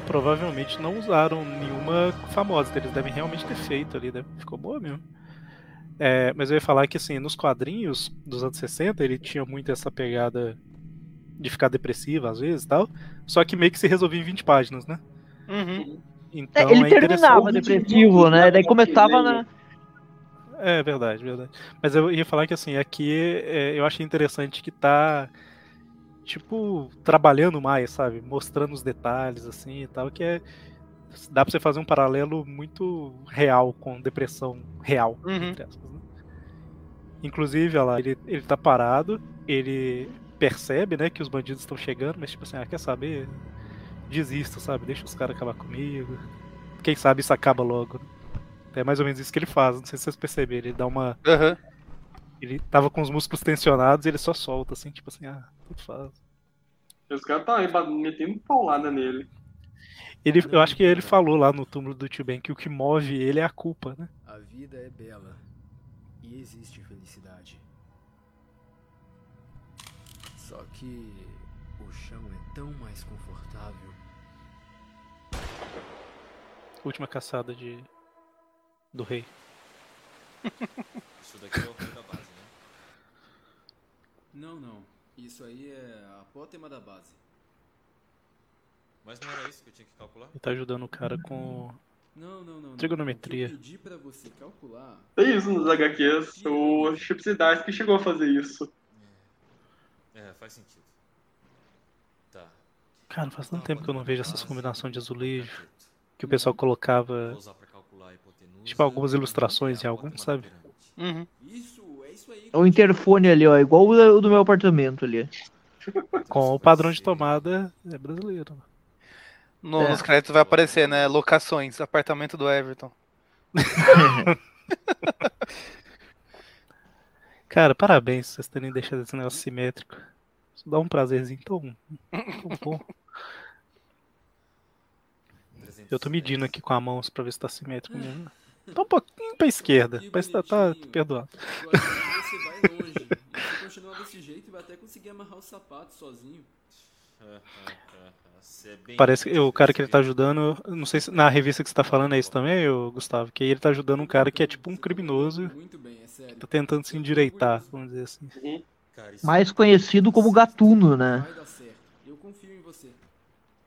provavelmente não usaram nenhuma famosa, eles devem realmente ter feito ali, né? ficou boa mesmo. É, mas eu ia falar que, assim, nos quadrinhos dos anos 60, ele tinha muito essa pegada de ficar depressiva às vezes e tal, só que meio que se resolvia em 20 páginas, né? Uhum. Então, É, ele é interessante- terminava depressivo, né? Daí começava na. É verdade, verdade. Mas eu ia falar que assim, aqui é, eu achei interessante que tá tipo trabalhando mais, sabe? Mostrando os detalhes assim e tal, que é dá pra você fazer um paralelo muito real com depressão real, Uhum. entre aspas, né? Inclusive, olha lá, ele, ele tá parado, ele percebe, né, que os bandidos estão chegando, mas tipo assim, ah, quer saber? Desisto, sabe? Deixa os caras acabar comigo. Quem sabe isso acaba logo. né? É mais ou menos isso que ele faz. Não sei se vocês perceberam. Ele dá uma. Aham. Ele tava com os músculos tensionados e ele só solta, assim, tipo assim, ah, tudo faz. E Os caras tá ba- metendo paulada nele. Ele, eu acho que ele falou lá no túmulo do tio Ben que o que move ele é a culpa, né? A vida é bela e existe felicidade. Só que o chão é tão mais confortável. Última caçada de. Do rei. (laughs) Isso daqui é o rei da base, né? Não, não. Isso aí é a apótema da base. Mas não era isso que eu tinha que calcular? Ele tá ajudando o cara com. Não, não, não. Trigonometria. O que eu pedi pra você calcular. Tem isso nos HQs. O Chip Zdarsky chegou a fazer isso. É, faz sentido. Tá. Cara, faz tanto tempo que eu não vejo essas combinações de azulejo. Que o pessoal colocava. Vou usar pra calcular a hipotenusa. Tipo, algumas ilustrações em algum, sabe? Uhum. Isso, é isso aí. O interfone ali, ó, igual o o do meu apartamento ali. Com o padrão de tomada é brasileiro. No- É. Nos créditos vai aparecer, né? Locações, apartamento do Everton. (laughs) Cara, parabéns por vocês terem deixado esse negócio simétrico. Isso dá um prazerzinho tão, tão bom. Eu tô medindo aqui com a mão pra ver se tá simétrico mesmo. Tá um pouquinho pra esquerda, mas tá, tá perdoado. Você vai longe. E continuar desse jeito, vai até conseguir amarrar o sapato sozinho. Você é bem Parece que o cara que ele tá ajudando, não sei se na revista que você tá falando é isso também, ô, Gustavo, que ele tá ajudando um cara que é tipo um criminoso Muito bem, é tá tentando se endireitar, vamos dizer assim. Cara, isso Mais conhecido como Gatuno, né? Vai dar certo. Eu confio em você.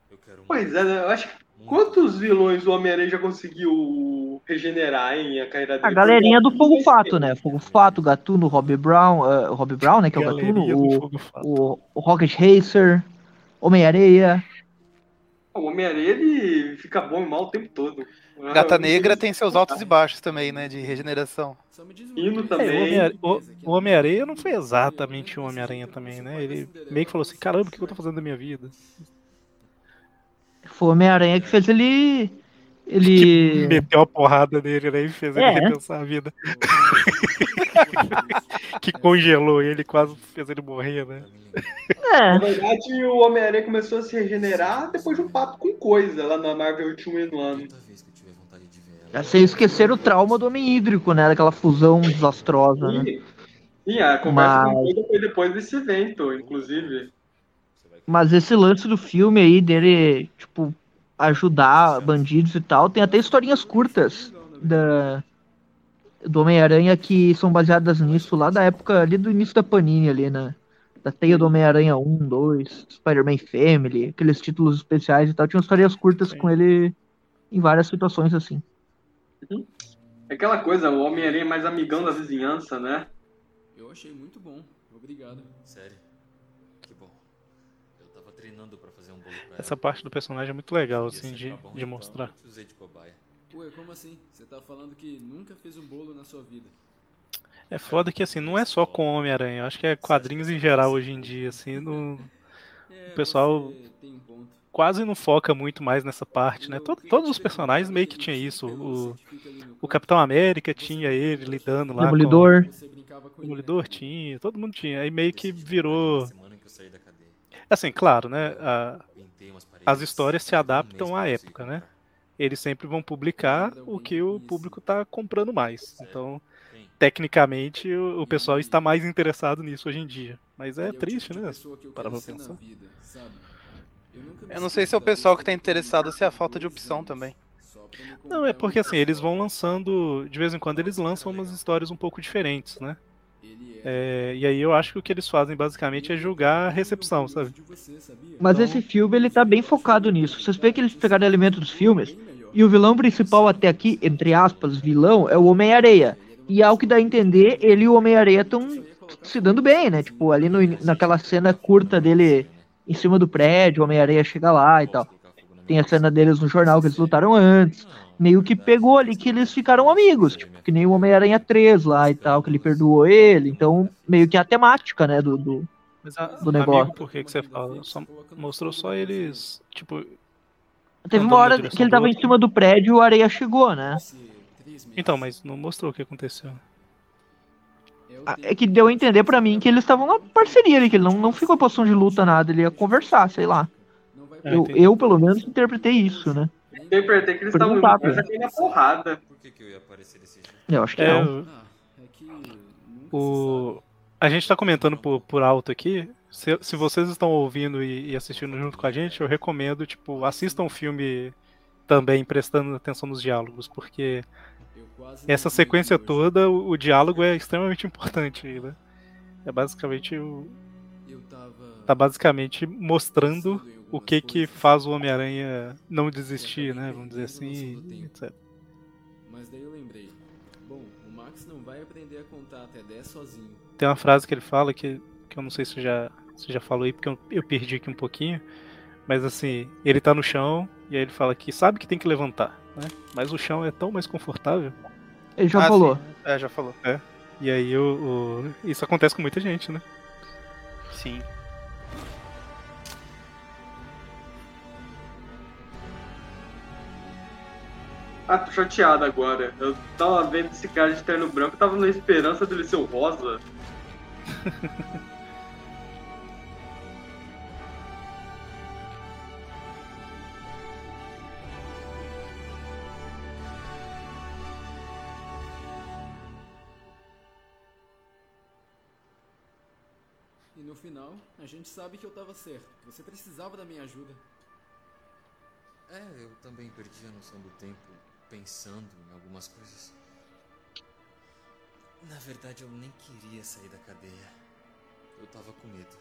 eu quero Pois é, eu acho que. Quantos vilões o Homem-Aranha já conseguiu regenerar em a carreira dele? A galerinha do Fogo Fato, né? Fogo Fato, Gatuno, Robbie Brown, Robbie Brown, né? Que é o Gatuno, o, Fogo Fato. o, o Rocket Racer, Homem-Areia. O Homem-Aranha ele fica bom e mal o tempo todo. Gata Negra tem seus altos e baixos também, né? De regeneração. Hino também. É, o o Homem-Aranha não foi exatamente o Homem-Aranha também, né? Ele meio que falou assim, caramba, o que eu tô fazendo da minha vida? Foi o Homem-Aranha que fez ele. Ele. Meteu a porrada nele, né? E fez ele É. repensar a vida. (laughs) que congelou ele, quase fez ele morrer, né? É, Na verdade, o Homem-Aranha começou a se regenerar depois de um papo com coisa lá na Marvel Ultimate One. Toda vez que eu tiver vontade de ver ela. já sem esquecer o trauma do Homem Hídrico, né? Daquela fusão desastrosa, né? Sim, a conversa Mas- com coisa foi depois desse evento, inclusive. Mas esse lance do filme aí dele, tipo, ajudar bandidos e tal, tem até historinhas curtas da, do Homem-Aranha que são baseadas nisso lá da época ali do início da Panini ali, né? Da teia do Homem-Aranha 1, 2, Spider-Man Family, aqueles títulos especiais e tal, tinham histórias curtas com ele em várias situações assim. Aquela coisa, o Homem-Aranha é mais amigão da vizinhança, né? Eu achei muito bom. Obrigado. Sério? Bolo pra Essa ela. parte do personagem é muito legal, Podia assim, de, de mostrar. eu te usei de cobaia. Ué, como assim? Você tá falando que nunca fez um bolo na sua vida. É foda que, assim, não é só com o Homem-Aranha, eu acho que é quadrinhos em geral hoje em dia, assim, no, É, o pessoal você tem um ponto. quase não foca muito mais nessa parte, né? Todo- todos os personagens meio que tinha isso. O, o Capitão América tinha ele lidando lá Demolidor. Você brincava com com o ele. Demolidor, tinha, todo mundo tinha. Aí meio que virou... Assim, claro, né? a- as histórias se adaptam à época, né? Eles sempre vão publicar o que o público tá comprando mais. Então, tecnicamente, o, o pessoal está mais interessado nisso hoje em dia. Mas é triste, tipo de né? quero pra pensar. vida, sabe? Eu, não sei se é o pessoal que tá pessoa interessado, se é a falta de opção também. Não, é porque assim, eles vão lançando, de vez em quando eles lançam umas histórias um pouco diferentes, né? Ele É, e aí eu acho que o que eles fazem basicamente é julgar a recepção, sabe? Mas Então- esse filme, ele tá bem focado nisso. Vocês veem que eles pegaram elementos dos filmes, e o vilão principal até aqui, entre aspas, vilão, é o Homem-Areia. E ao que dá a entender, ele e o Homem-Areia estão se dando bem, né? Tipo, ali no, naquela cena curta dele em cima do prédio, o Homem-Areia chega lá e tal. Tem a cena deles no jornal que eles lutaram antes. Meio que pegou ali que eles ficaram amigos, tipo, que nem o Homem-Aranha 3 lá e tal, que ele perdoou ele. Então, meio que a temática, né, do, do, a, do negócio. amigo, por que, que você fala? Só mostrou só eles, tipo, Teve uma hora que ele tava em cima do prédio e o Areia chegou, né? Então, mas não mostrou o que aconteceu. Ah, É que deu a entender pra mim que eles estavam na parceria ali, que ele não, não ficou em posição de luta, nada, ele ia conversar, sei lá. É, Eu, eu, pelo menos, interpretei isso, né? Interpretei que eles estavam aqui na porrada. Por que, que eu ia aparecer desse jeito? Eu acho que É, não. o- o... A gente tá comentando por, por alto aqui. Se, se vocês estão ouvindo e, e assistindo junto com a gente, eu recomendo, tipo, assistam o filme também prestando atenção nos diálogos, porque essa sequência toda, o, o diálogo é extremamente (laughs) importante, né? É basicamente o. Tá basicamente mostrando o que que faz o Homem-Aranha não desistir, né? Vamos dizer assim, etc. Mas daí eu lembrei. Bom, o Max não vai aprender a contar até 10 sozinho. Tem uma frase que ele fala que, que eu não sei se já, se já falou aí, porque eu, eu perdi aqui um pouquinho. Mas assim, ele tá no chão e aí ele fala que sabe que tem que levantar, né? Mas o chão é tão mais confortável. Ele já Ah, falou. sim. É, já falou. É. E aí o, o- isso acontece com muita gente, né? Sim. Chateado agora. Eu tava vendo esse cara de terno branco, tava na esperança dele ser o rosa. (laughs) E no final, a gente sabe que eu tava certo. Você precisava da minha ajuda. É, eu também perdi a noção do tempo pensando em algumas coisas. Na verdade, eu nem queria sair da cadeia. Eu tava com medo.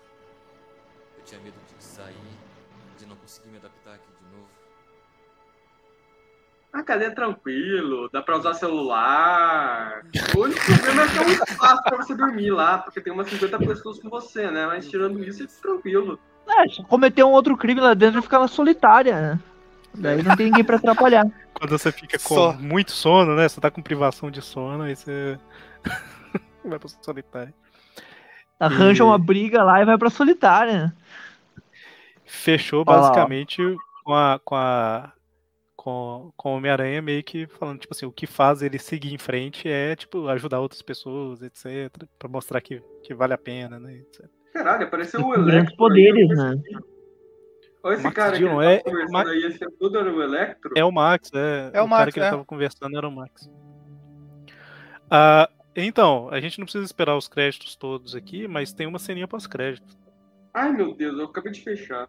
Eu tinha medo de sair, de não conseguir me adaptar aqui de novo. A cadeia é tranquilo, dá pra usar celular. O único problema é que é um espaço pra você dormir lá, porque tem umas 50 pessoas com você, né? Mas tirando isso, é tranquilo. É, se cometer um outro crime lá dentro, fica na solitária, né? Daí não tem ninguém pra atrapalhar. (laughs) Quando você fica com Só. muito sono, né? Você tá com privação de sono, aí você (laughs) vai pro solitário. Arranja E uma briga lá e vai pra solitária. Fechou Olha lá, basicamente com a. Com a com, com o Homem-Aranha meio que falando, tipo assim, o que faz ele seguir em frente é, tipo, ajudar outras pessoas, etc. Pra mostrar que, que vale a pena, né? Etc. Caralho, apareceu o Com grandes Electro. poderes, né? Olha esse Max cara que Dillon ele é- tá conversando aí, esse todo era o Electro. É o Max, é. É o o cara Max, que ele é. tava conversando era o Max. Ah, então, a gente não precisa esperar os créditos todos aqui, mas tem uma ceninha pós-crédito. Ai meu Deus, eu acabei de fechar.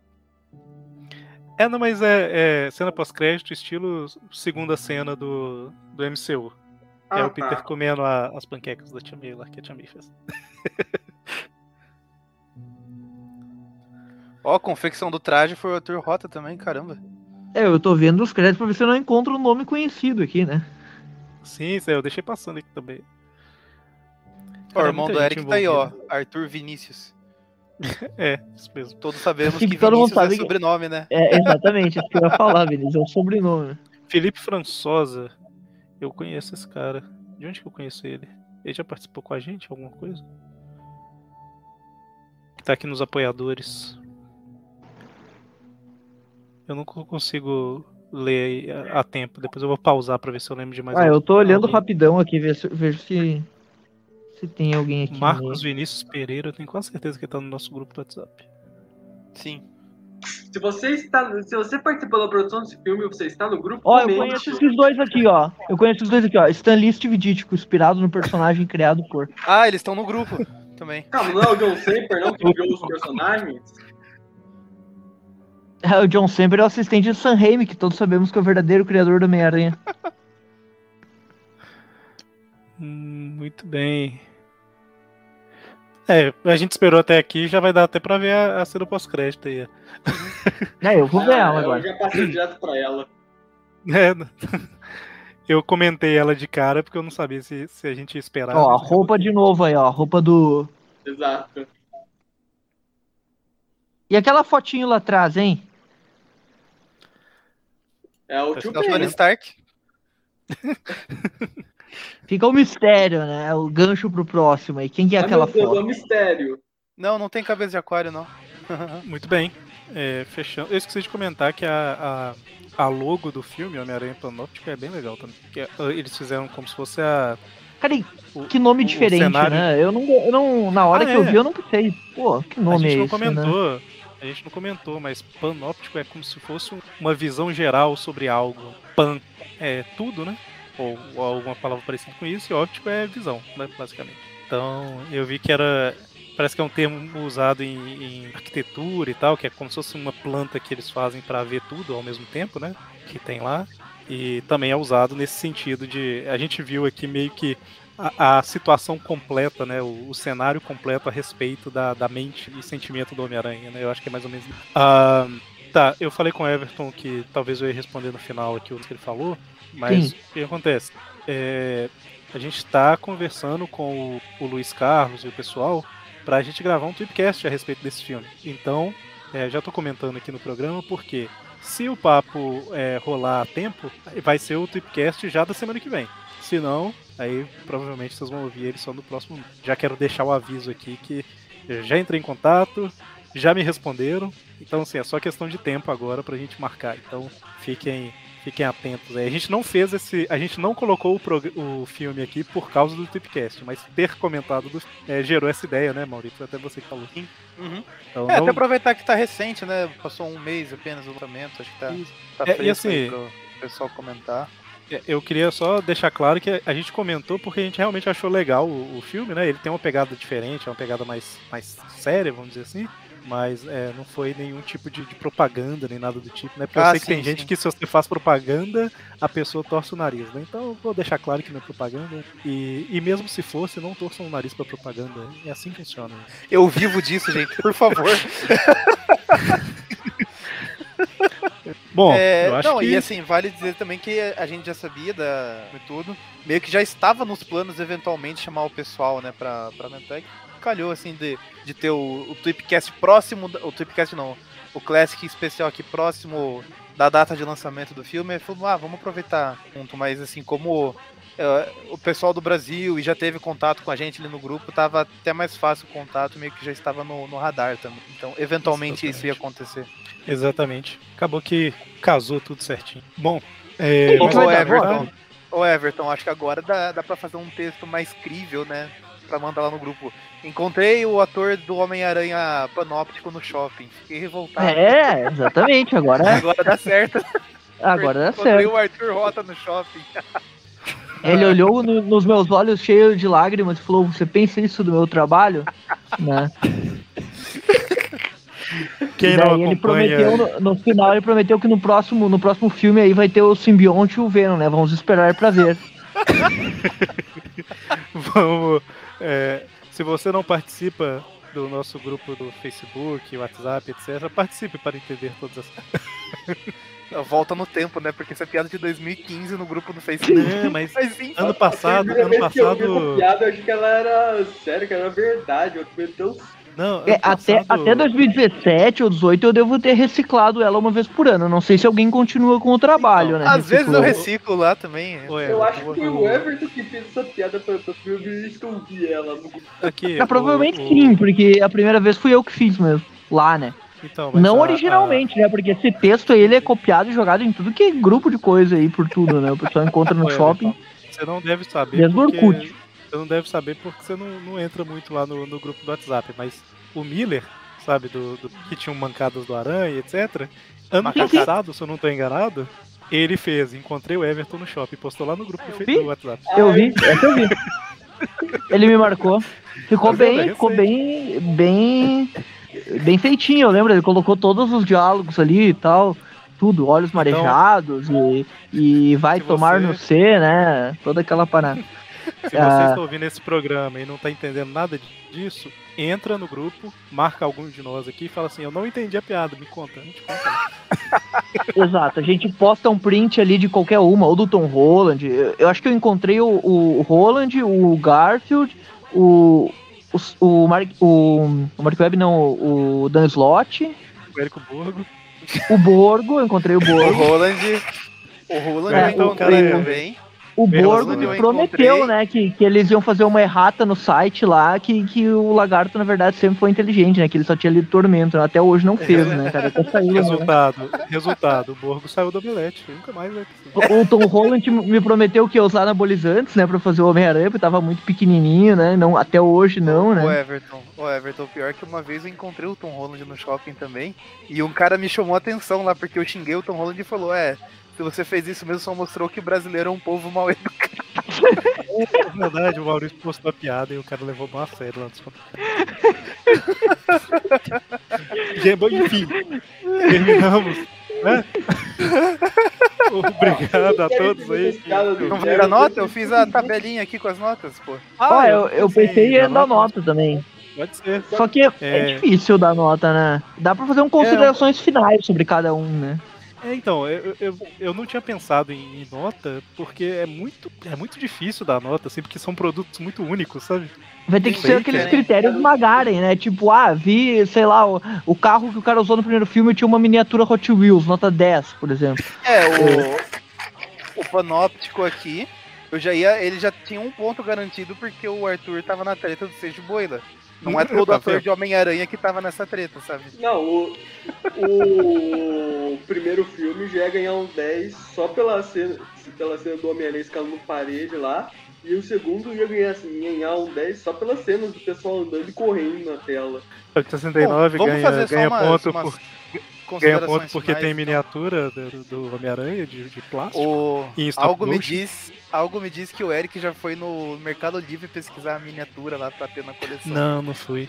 É, não, mas é, é cena pós-crédito, estilo segunda cena do, do MCU. é Ah, o Peter tá. comendo a- as panquecas da Tia May lá, que a Tia May fez. (laughs) Ó, a confecção do traje foi o Arthur Rota também, caramba. É, eu tô vendo os créditos pra ver se eu não encontro um nome conhecido aqui, né? Sim, eu deixei passando aqui também. Cara, o é irmão do Eric tá aí, ó. Arthur Vinícius. (laughs) É, isso mesmo. Todos sabemos Que que Vinícius é que- sobrenome, né? É, exatamente, isso que eu ia falar, Vinícius, é um sobrenome. Felipe Françosa, eu conheço esse cara. De onde que eu conheço ele? Ele já participou com a gente, alguma coisa? Que tá aqui nos apoiadores. Eu não co- consigo ler a, tempo. Depois eu vou pausar pra ver se eu lembro de mais Ah, eu tô olhando alguém. rapidão aqui, ver se, vejo se, se tem alguém aqui. Marcos né? Vinícius Pereira, eu tenho quase certeza que tá no nosso grupo do WhatsApp. Sim. Se você está, se você participou da produção desse filme, você está no grupo, Ó, eu conheço esses dois aqui, ó. Eu conheço esses dois aqui, ó. Stan Lee e Steve Ditko, inspirado no personagem criado por. Ah, eles estão no grupo também. Calma, não é o John Semper, não, que criou os personagens? É, (laughs) o John Semper é o assistente de Sam Raimi, que todos sabemos que é o verdadeiro criador do Homem-Aranha. Hum, muito bem. É, a gente esperou até aqui, já vai dar até pra ver a, a cena pós-crédito aí. (laughs) É, eu vou ver Ah, ela eu agora. já passei direto pra ela. (laughs) É, eu comentei ela de cara porque eu não sabia se, se a gente ia esperar. Ó, a roupa de novo aí, ó. A roupa do. Exato. E aquela fotinho lá atrás, hein? É o Esse tio é o Tony Ben. Stark. (laughs) Fica o mistério, né? O gancho pro próximo aí. Quem que é Ai, aquela é foto? um mistério. Não, não tem cabeça de aquário, não. (laughs) Muito bem. É, fechando. Eu esqueci de comentar que a, a, a logo do filme, Homem-Aranha Panóptico, é bem legal também. Que é- eles fizeram como se fosse a. Cara, que nome o diferente, cenário- né? Eu não, eu não. Na hora Ah, que eu é. vi, eu não pensei. Pô, que A nome gente é não esse? Né? A gente não comentou, mas panóptico é como se fosse um- uma visão geral sobre algo. Pan é tudo, né? Ou, ou alguma palavra parecida com isso, e óptico é visão, né, basicamente. Então, eu vi que era. Parece que é um termo usado em, em arquitetura e tal, que é como se fosse uma planta que eles fazem para ver tudo ao mesmo tempo, né? Que tem lá. E também é usado nesse sentido de. A gente viu aqui meio que a, a situação completa, né? O, o cenário completo a respeito da, da mente e sentimento do Homem-Aranha, né? Eu acho que é mais ou menos. Ah, tá, eu falei com o Everton que talvez eu ia responder no final aqui o que ele falou, mas Sim. o que acontece? É, a gente está conversando com o, o Luiz Carlos e o pessoal para a gente gravar um tweetcast a respeito desse filme. Então, é, já estou comentando aqui no programa porque se o papo é, rolar a tempo, vai ser o tweetcast já da semana que vem. Se não, aí provavelmente vocês vão ouvir ele só no próximo. Já quero deixar o aviso aqui que eu já entrei em contato, já me responderam. Então, assim, é só questão de tempo agora pra gente marcar. Então, fiquem, fiquem atentos. aí. A gente não fez esse. A gente não colocou o, o filme aqui por causa do Tipcast, mas ter comentado do, é, gerou essa ideia, né, Maurício? Até você que falou. Uhum. Então, é, não- até aproveitar que tá recente, né? Passou um mês apenas o lançamento, acho que tá, tá É, e fresco aí assim- pro pessoal comentar. É, Eu queria só deixar claro que a gente comentou porque a gente realmente achou legal o, o filme, né? Ele tem uma pegada diferente, é uma pegada mais, mais séria, vamos dizer assim. Mas é, não foi nenhum tipo de, de propaganda, nem nada do tipo, né? Porque eu Ah, sei que sim, tem gente sim. que se você faz propaganda, a pessoa torce o nariz, né? Então eu vou deixar claro que não é propaganda. E, e mesmo se fosse, não torçam o nariz pra propaganda. É assim que funciona. Eu vivo disso, gente, por favor. (laughs) Bom, É, eu acho não, que... e assim, vale dizer também que a gente já sabia da tudo, meio que já estava nos planos eventualmente chamar o pessoal, né, pra, pra Mentec. Calhou, assim, de, de ter o, o Tweepcast próximo, o Tweepcast não, o Classic especial aqui próximo da data de lançamento do filme. Falou, ah, vamos aproveitar junto, mas assim, como o pessoal do Brasil e já teve contato com a gente ali no grupo, tava até mais fácil o contato, meio que já estava no, no radar também. Então, eventualmente isso ia acontecer. Exatamente. Acabou que casou tudo certinho. Bom, é, Ô, Everton, ô Everton, acho que agora dá, dá pra fazer um texto mais crível, né? Pra mandar lá no grupo. Encontrei o ator do Homem-Aranha Panóptico no shopping. Fiquei revoltado. É, exatamente. Agora, Agora dá certo. agora dá Encontrei certo. o Arthur Rota no shopping. (laughs) Ele olhou no- nos meus olhos cheios de lágrimas e falou: Você pensa isso do meu trabalho? né? Quem não daí ele acompanha- prometeu, no, no final, ele prometeu que no próximo, no próximo filme aí vai ter o simbionte e o Venom, né? Vamos esperar pra ver. (laughs) Vamos. é, se você não participa do nosso grupo do Facebook, WhatsApp, etc., participe para entender todas as. (laughs) Volta no tempo, né? Porque essa piada de 2015 no grupo do Facebook. Não, mas enfim. ano passado, ano vez que eu vi passado. essa piada, eu achei que ela era séria, que era verdade. Eu tomei tão Não, É, até, até 2017 ou 2018 eu devo ter reciclado ela uma vez por ano. Não sei se alguém continua com o trabalho, né? Às vezes eu Reciclou. reciclo lá também. Eu acho que foi o Everton que fez essa piada pra, eu vi ela no grupo. Aqui, Ah, provavelmente sim, porque a primeira vez fui eu que fiz mesmo. Lá, né? Então, mas Não a- originalmente, né? Porque esse texto ele é copiado e jogado em tudo que é grupo de coisa aí, por tudo, né? O pessoal encontra no shopping. Você não deve saber. Desde o porque... Orkut. Você não deve saber porque você não, não entra muito lá no, no grupo do WhatsApp. Mas o Miller, sabe, do, do- que tinha um mancadas do Aranha, etc. Ano Sim, sim. passado, se eu não tô enganado, ele fez. Encontrei o Everton no shopping, postou lá no grupo vi. do WhatsApp. Eu vi, essa eu vi. (laughs) Ele me marcou. Ficou? É bem, ficou bem, bem, bem feitinho, eu lembro. Ele colocou todos os diálogos ali e tal, tudo, olhos marejados e, e vai tomar você- no C, né? Toda aquela parada. (laughs) Se você Ah. está ouvindo esse programa e não tá entendendo nada disso, entra no grupo, marca alguns de nós aqui e fala assim: Eu não entendi a piada, me conta. A gente conta. (laughs) Exato, a gente posta um print ali de qualquer uma, ou do Tom Holland. Eu, eu acho que eu encontrei o, o Holland, o Garfield, o. O, o, Mark, o, o Mark Webb, não, o Dan Slott, O Érico Borgo. o Borgo, eu encontrei o O Borgo. Roland. O Roland É, eu o cara- também. O Borgo prometeu, encontrei- né, que, que eles iam fazer uma errata no site lá, que, que o lagarto, na verdade, sempre foi inteligente, né? Que ele só tinha lido Tormento, né, até hoje não fez, né, cara? Até (laughs) saiu, né? Resultado, resultado, o Borgo saiu do Omelete, nunca mais vai O, o Tom Holland me prometeu que ia usar anabolizantes, né, pra fazer o Homem-Aranha, porque tava muito pequenininho, né? Não, até hoje não, O né? Everton, o Everton, pior que uma vez eu encontrei o Tom Holland no shopping também, e um cara me chamou a atenção lá, porque eu xinguei o Tom Holland e falou, é, se você fez isso mesmo, só mostrou que o brasileiro é um povo mal educado. É verdade, o Maurício postou a piada e o cara levou mal a sério lá comentários. Enfim, terminamos, né? Obrigado a todos aí. Não vai dar nota? Eu fiz a tabelinha aqui com as notas, pô. Ah, eu, eu pensei em dar nota também. Pode ser. Só que é, É. é difícil dar nota, né? Dá pra fazer um considerações finais sobre cada um, né? É, então, eu, eu, eu não tinha pensado em, em nota, porque é muito, é muito difícil dar nota, assim, porque são produtos muito únicos, sabe? Vai ter que ser aqueles é. critérios magarem, né? Tipo, ah, vi, sei lá, o, o carro que o cara usou no primeiro filme tinha uma miniatura Hot Wheels, nota 10, por exemplo. É, o, o panóptico aqui, eu já ia, ele já tinha um ponto garantido porque o Arthur tava na treta do Sérgio Boila. Não é todo ator de Homem-Aranha que tava nessa treta, sabe? Não, o, o (laughs) primeiro filme já ia ganhar um 10 só pela cena, pela cena do Homem-Aranha escalando parede lá. E o segundo ia ganhar, assim, ganhar um 10 só pelas cenas do pessoal andando e correndo na tela. O 69 Bom, vamos ganha, fazer só ganha umas- ponto umas por. Ganha ponto porque tem então. miniatura do, do Homem-Aranha de, de plástico. O, algo, me motion. diz, algo me diz que o Eric já foi no Mercado Livre pesquisar a miniatura lá pra ter na coleção. Não, não fui.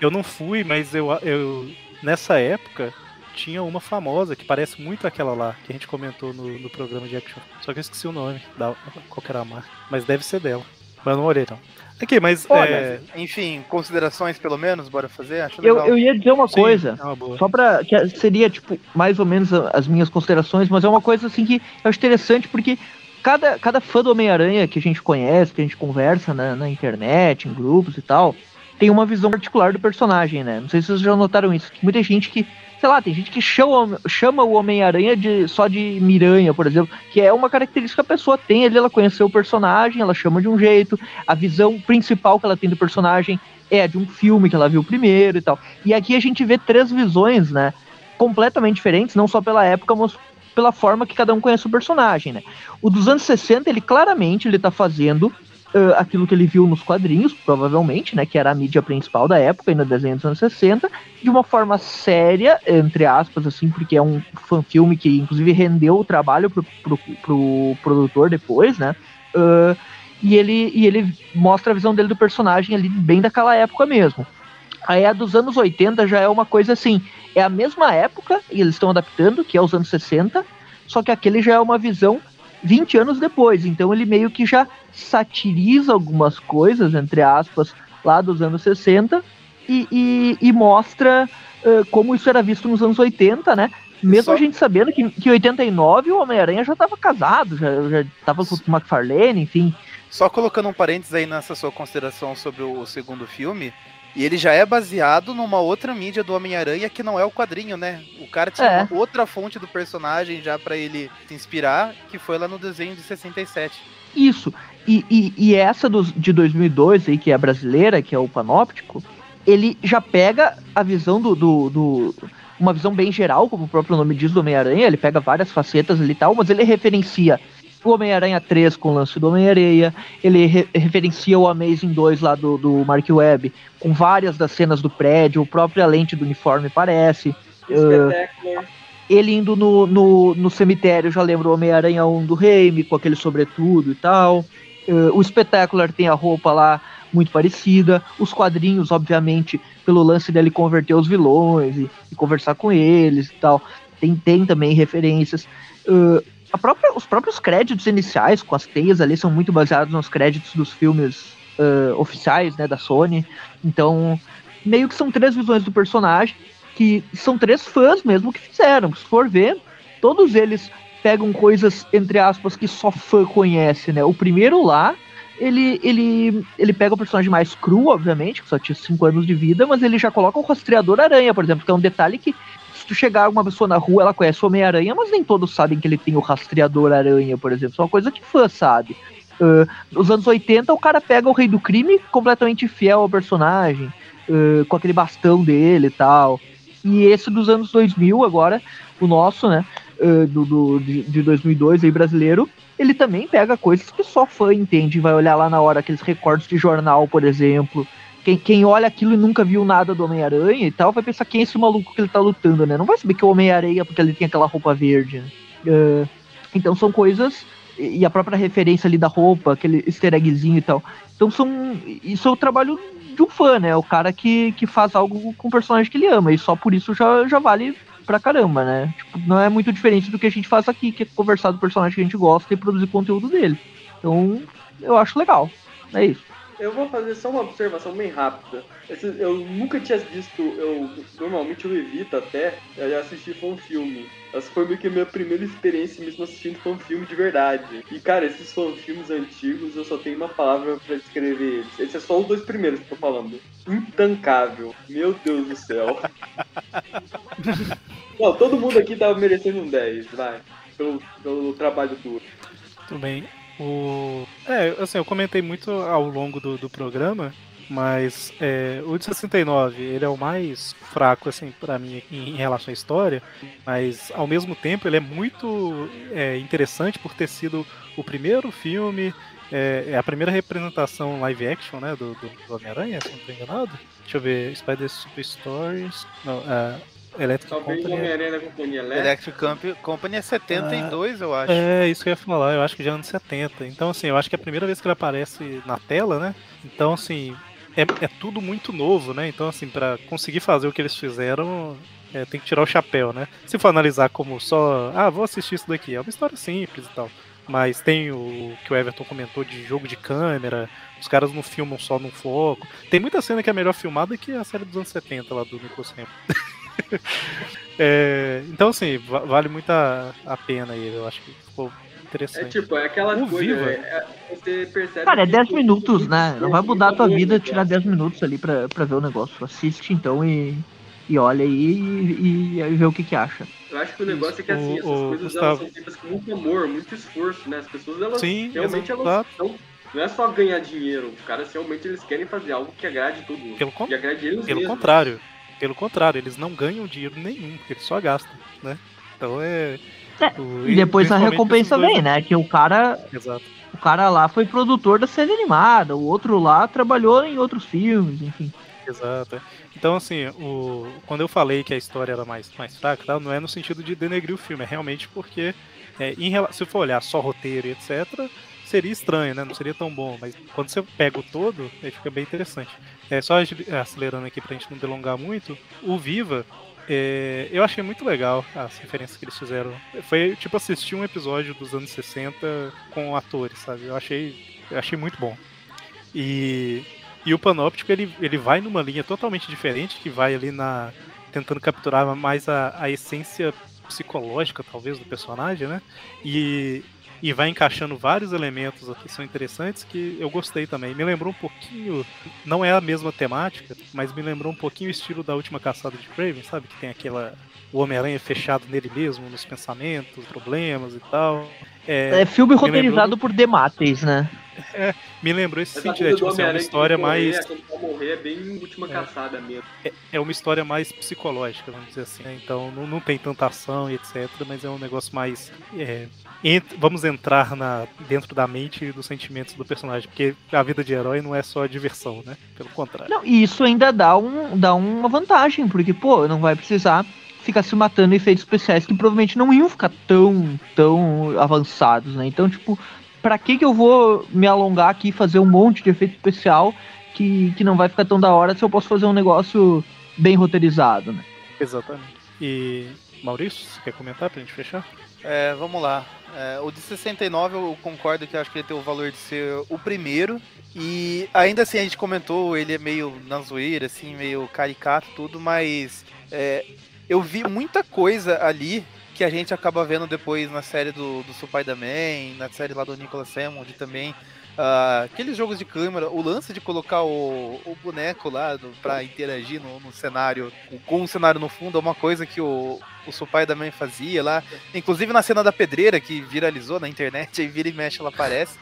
Eu não fui, mas eu, eu nessa época tinha uma famosa que parece muito aquela lá, que a gente comentou no, no programa de action. Só que eu esqueci o nome, da, qual que era a marca. Mas deve ser dela. Mas não olhei não. Aqui, mas. Olha, é, enfim, considerações pelo menos, bora fazer? Acho Eu, legal. eu ia dizer uma Sim, coisa, é só pra. que seria, tipo, mais ou menos as minhas considerações, mas é uma coisa assim que eu acho interessante porque cada, cada fã do Homem-Aranha que a gente conhece, que a gente conversa na, na internet, em grupos e tal, tem uma visão particular do personagem, né? Não sei se vocês já notaram isso. que Muita gente que. Sei lá, tem gente que chama, chama o Homem-Aranha de, só de Miranha, por exemplo, que é uma característica que a pessoa tem ali, ela conheceu o personagem, ela chama de um jeito, a visão principal que ela tem do personagem é a de um filme que ela viu primeiro e tal. E aqui a gente vê três visões, né? Completamente diferentes, não só pela época, mas pela forma que cada um conhece o personagem, né? O dos anos 60, ele claramente ele tá fazendo ah, aquilo que ele viu nos quadrinhos, provavelmente, né? Que era a mídia principal da época no desenho dos anos 60, de uma forma séria, entre aspas, assim, porque é um fanfilme que inclusive rendeu o trabalho pro, pro, pro produtor depois, né? Ah, e ele, e ele mostra a visão dele do personagem ali bem daquela época mesmo. Aí a dos anos 80 já é uma coisa assim, é a mesma época, e eles estão adaptando, que é os anos 60, só que aquele já é uma visão 20 anos depois. Então ele meio que já satiriza algumas coisas, entre aspas, lá dos anos 60, e, e, e mostra eh, como isso era visto nos anos 80, né? Mesmo a gente sabendo que, que em 89 o Homem-Aranha já estava casado, já, já tava com o McFarlane, enfim. Só colocando um parênteses aí nessa sua consideração sobre o segundo filme, e ele já é baseado numa outra mídia do Homem-Aranha que não é o quadrinho, né? O cara tinha É. uma outra fonte do personagem já pra ele se inspirar, que foi lá no desenho de 67. Isso. E, e, e essa dos, de 2002 aí, que é a brasileira, que é o Panóptico, ele já pega a visão do, do, do- Uma visão bem geral, como o próprio nome diz, do Homem-Aranha. Ele pega várias facetas ali e tal, mas ele referencia o Homem-Aranha 3 com o lance do Homem-Areia. Ele re- referencia o Amazing 2 lá do, do Mark Webb, com várias das cenas do prédio. O próprio lente do uniforme parece. Uh, ele indo no, no, no cemitério já lembra o Homem-Aranha 1 do Raimi, com aquele sobretudo e tal. Eh, o Spectacular tem a roupa lá muito parecida. Os quadrinhos, obviamente, pelo lance dele converter os vilões e, e conversar com eles e tal. Tem, tem também referências. A própria, os próprios créditos iniciais, com as teias ali, são muito baseados nos créditos dos filmes eh, oficiais né, da Sony. Então, meio que são três visões do personagem que são três fãs mesmo que fizeram. Se for ver, todos eles pegam coisas, entre aspas, que só fã conhece, né? O primeiro lá, ele, ele, ele pega o personagem mais cru, obviamente, que só tinha cinco anos de vida, mas ele já coloca o rastreador aranha, por exemplo, que é um detalhe que se tu chegar uma pessoa na rua, ela conhece o Homem-Aranha, mas nem todos sabem que ele tem o rastreador aranha, por exemplo. Isso é uma coisa que fã sabe. Uh, nos anos 80, o cara pega o Rei do Crime completamente fiel ao personagem, uh, com aquele bastão dele e tal. E esse dos anos 2000, agora, o nosso, né, uh, do, do, de, de 2002, aí, brasileiro, ele também pega coisas que só fã entende, vai olhar lá na hora, aqueles recortes de jornal, por exemplo. Quem, quem olha aquilo e nunca viu nada do Homem-Aranha e tal, vai pensar quem é esse maluco que ele tá lutando, né? Não vai saber que é o Homem-Aranha porque ele tem aquela roupa verde. Uh, então são coisas e a própria referência ali da roupa, aquele easter eggzinho e tal. Então são. Isso é o trabalho de um fã, né? O cara que, que faz algo com o personagem que ele ama. E só por isso já, já vale pra caramba, né? Tipo, não é muito diferente do que a gente faz aqui, que é conversar do personagem que a gente gosta e produzir conteúdo dele. Então, eu acho legal. É isso. Eu vou fazer só uma observação bem rápida. Esse- eu nunca tinha visto, eu normalmente eu evito até eu assistir fanfilme. Essa foi meio que a minha primeira experiência mesmo assistindo fanfilme de verdade. E cara, esses fanfilmes antigos eu só tenho uma palavra pra descrever eles. Esses é só os dois primeiros que eu tô falando. Intancável. Meu Deus do céu. (laughs) Não, todo mundo aqui tava merecendo um 10, vai. Pelo, pelo trabalho duro. Tudo bem. O... É, assim, eu comentei muito ao longo do, do programa, mas é, o de 69, ele é o mais fraco, assim, para mim, em, em relação à história, mas ao mesmo tempo ele é muito é, interessante por ter sido o primeiro filme, é, é a primeira representação live action, né, do, do, Homem-Aranha, se não estou enganado. Deixa eu ver, Spider Super Stories, não, é, Electric Talvez o Company. Homem-Aranha da Companhia Elétrica. Electric Camp- Company é 72, eu acho. É, isso que eu ia falar, eu acho que já é anos 70. Então, assim, eu acho que é a primeira vez que ele aparece na tela, né? Então, assim, é, é tudo muito novo, né? Então, assim, pra conseguir fazer o que eles fizeram, é, tem que tirar o chapéu, né? Se for analisar como só, ah, vou assistir isso daqui, é uma história simples e tal. Mas tem o que o Everton comentou de jogo de câmera, os caras não filmam só num foco. Tem muita cena que é melhor filmada que a série dos anos 70 lá do Nicolas Hammond. (laughs) (laughs) É, então, assim, va- vale muito a, a pena aí. Eu acho que ficou É interessante. tipo, é aquela O coisa. Viva- é- é- você percebe. Cara, é que 10 tudo- minutos, né? Não vai mudar a tua vida tirar 10 minutos ali pra, pra ver o negócio. Assiste então e, e olha aí e, e, e vê o que que acha. Eu acho que o negócio é que assim, O- essas o coisas Gustavo. elas são feitas com muito amor, muito esforço, né? As pessoas elas Sim, realmente elas. Não é só ganhar dinheiro, os caras realmente eles querem fazer algo que agrade todo mundo. Pelo, con- que agrade eles pelo mesmos. contrário. Pelo contrário, eles não ganham dinheiro nenhum, porque eles só gastam, né? Então é. o- E depois a recompensa vem, né? Que o cara, Exato. o cara lá foi produtor da série animada, o outro lá trabalhou em outros filmes, enfim. Exato. Então, assim, o... quando eu falei que a história era mais, mais fraca, tal, não é no sentido de denegrir o filme, é realmente porque, é, em se for olhar só roteiro e etc., seria estranho, né? Não seria tão bom, mas quando você pega o todo, aí fica bem interessante. É, só acelerando aqui pra gente não delongar muito, o Viva, é, eu achei muito legal as referências que eles fizeram. Foi tipo assistir um episódio dos anos 60 com atores, sabe? Eu achei, eu achei muito bom. E, e o Panóptico ele, ele vai numa linha totalmente diferente, que vai ali na. tentando capturar mais a, a essência psicológica, talvez, do personagem, né? E, e vai encaixando vários elementos aqui que são interessantes que eu gostei também. Me lembrou um pouquinho, não é a mesma temática, mas me lembrou um pouquinho o estilo da última caçada de Craven, sabe? Que tem aquela. o Homem-Aranha fechado nele mesmo, nos pensamentos, problemas e tal. É, filme me lembrou roteirizado por Demates, né? (laughs) é, me lembrou esse Essa sentido, é, tipo assim, é uma história morrer, mais. vai morrer é bem última caçada mesmo. é- é uma história mais psicológica, vamos dizer assim. né? Então não, não tem tanta ação e etc, mas é um negócio mais. é, ent- vamos entrar na, dentro da mente e dos sentimentos do personagem, porque a vida de herói não é só diversão, né? Pelo contrário. Não, e isso ainda dá, um, dá uma vantagem, porque, pô, não vai precisar ficar se matando em efeitos especiais que provavelmente não iam ficar tão, tão avançados, né? Então, tipo, pra que que eu vou me alongar aqui e fazer um monte de efeito especial que, que não vai ficar tão da hora se eu posso fazer um negócio bem roteirizado, né? Exatamente. E. Maurício, você quer comentar pra gente fechar? É, vamos lá. É, o de 69 eu concordo que eu acho que ele tem o valor de ser o primeiro. E ainda assim a gente comentou, ele é meio na zoeira, assim, meio caricato tudo, mas é, eu vi muita coisa ali que a gente acaba vendo depois na série do, do Spider-Man, na série lá do Nicholas Hammond também. ah, aqueles jogos de câmera, o lance de colocar o, o boneco lá pra interagir no, no cenário, com- o cenário no fundo, é uma coisa que o, o Supai também fazia lá. Inclusive na cena da pedreira, que viralizou na internet, (laughs) aí vira e mexe, ela aparece.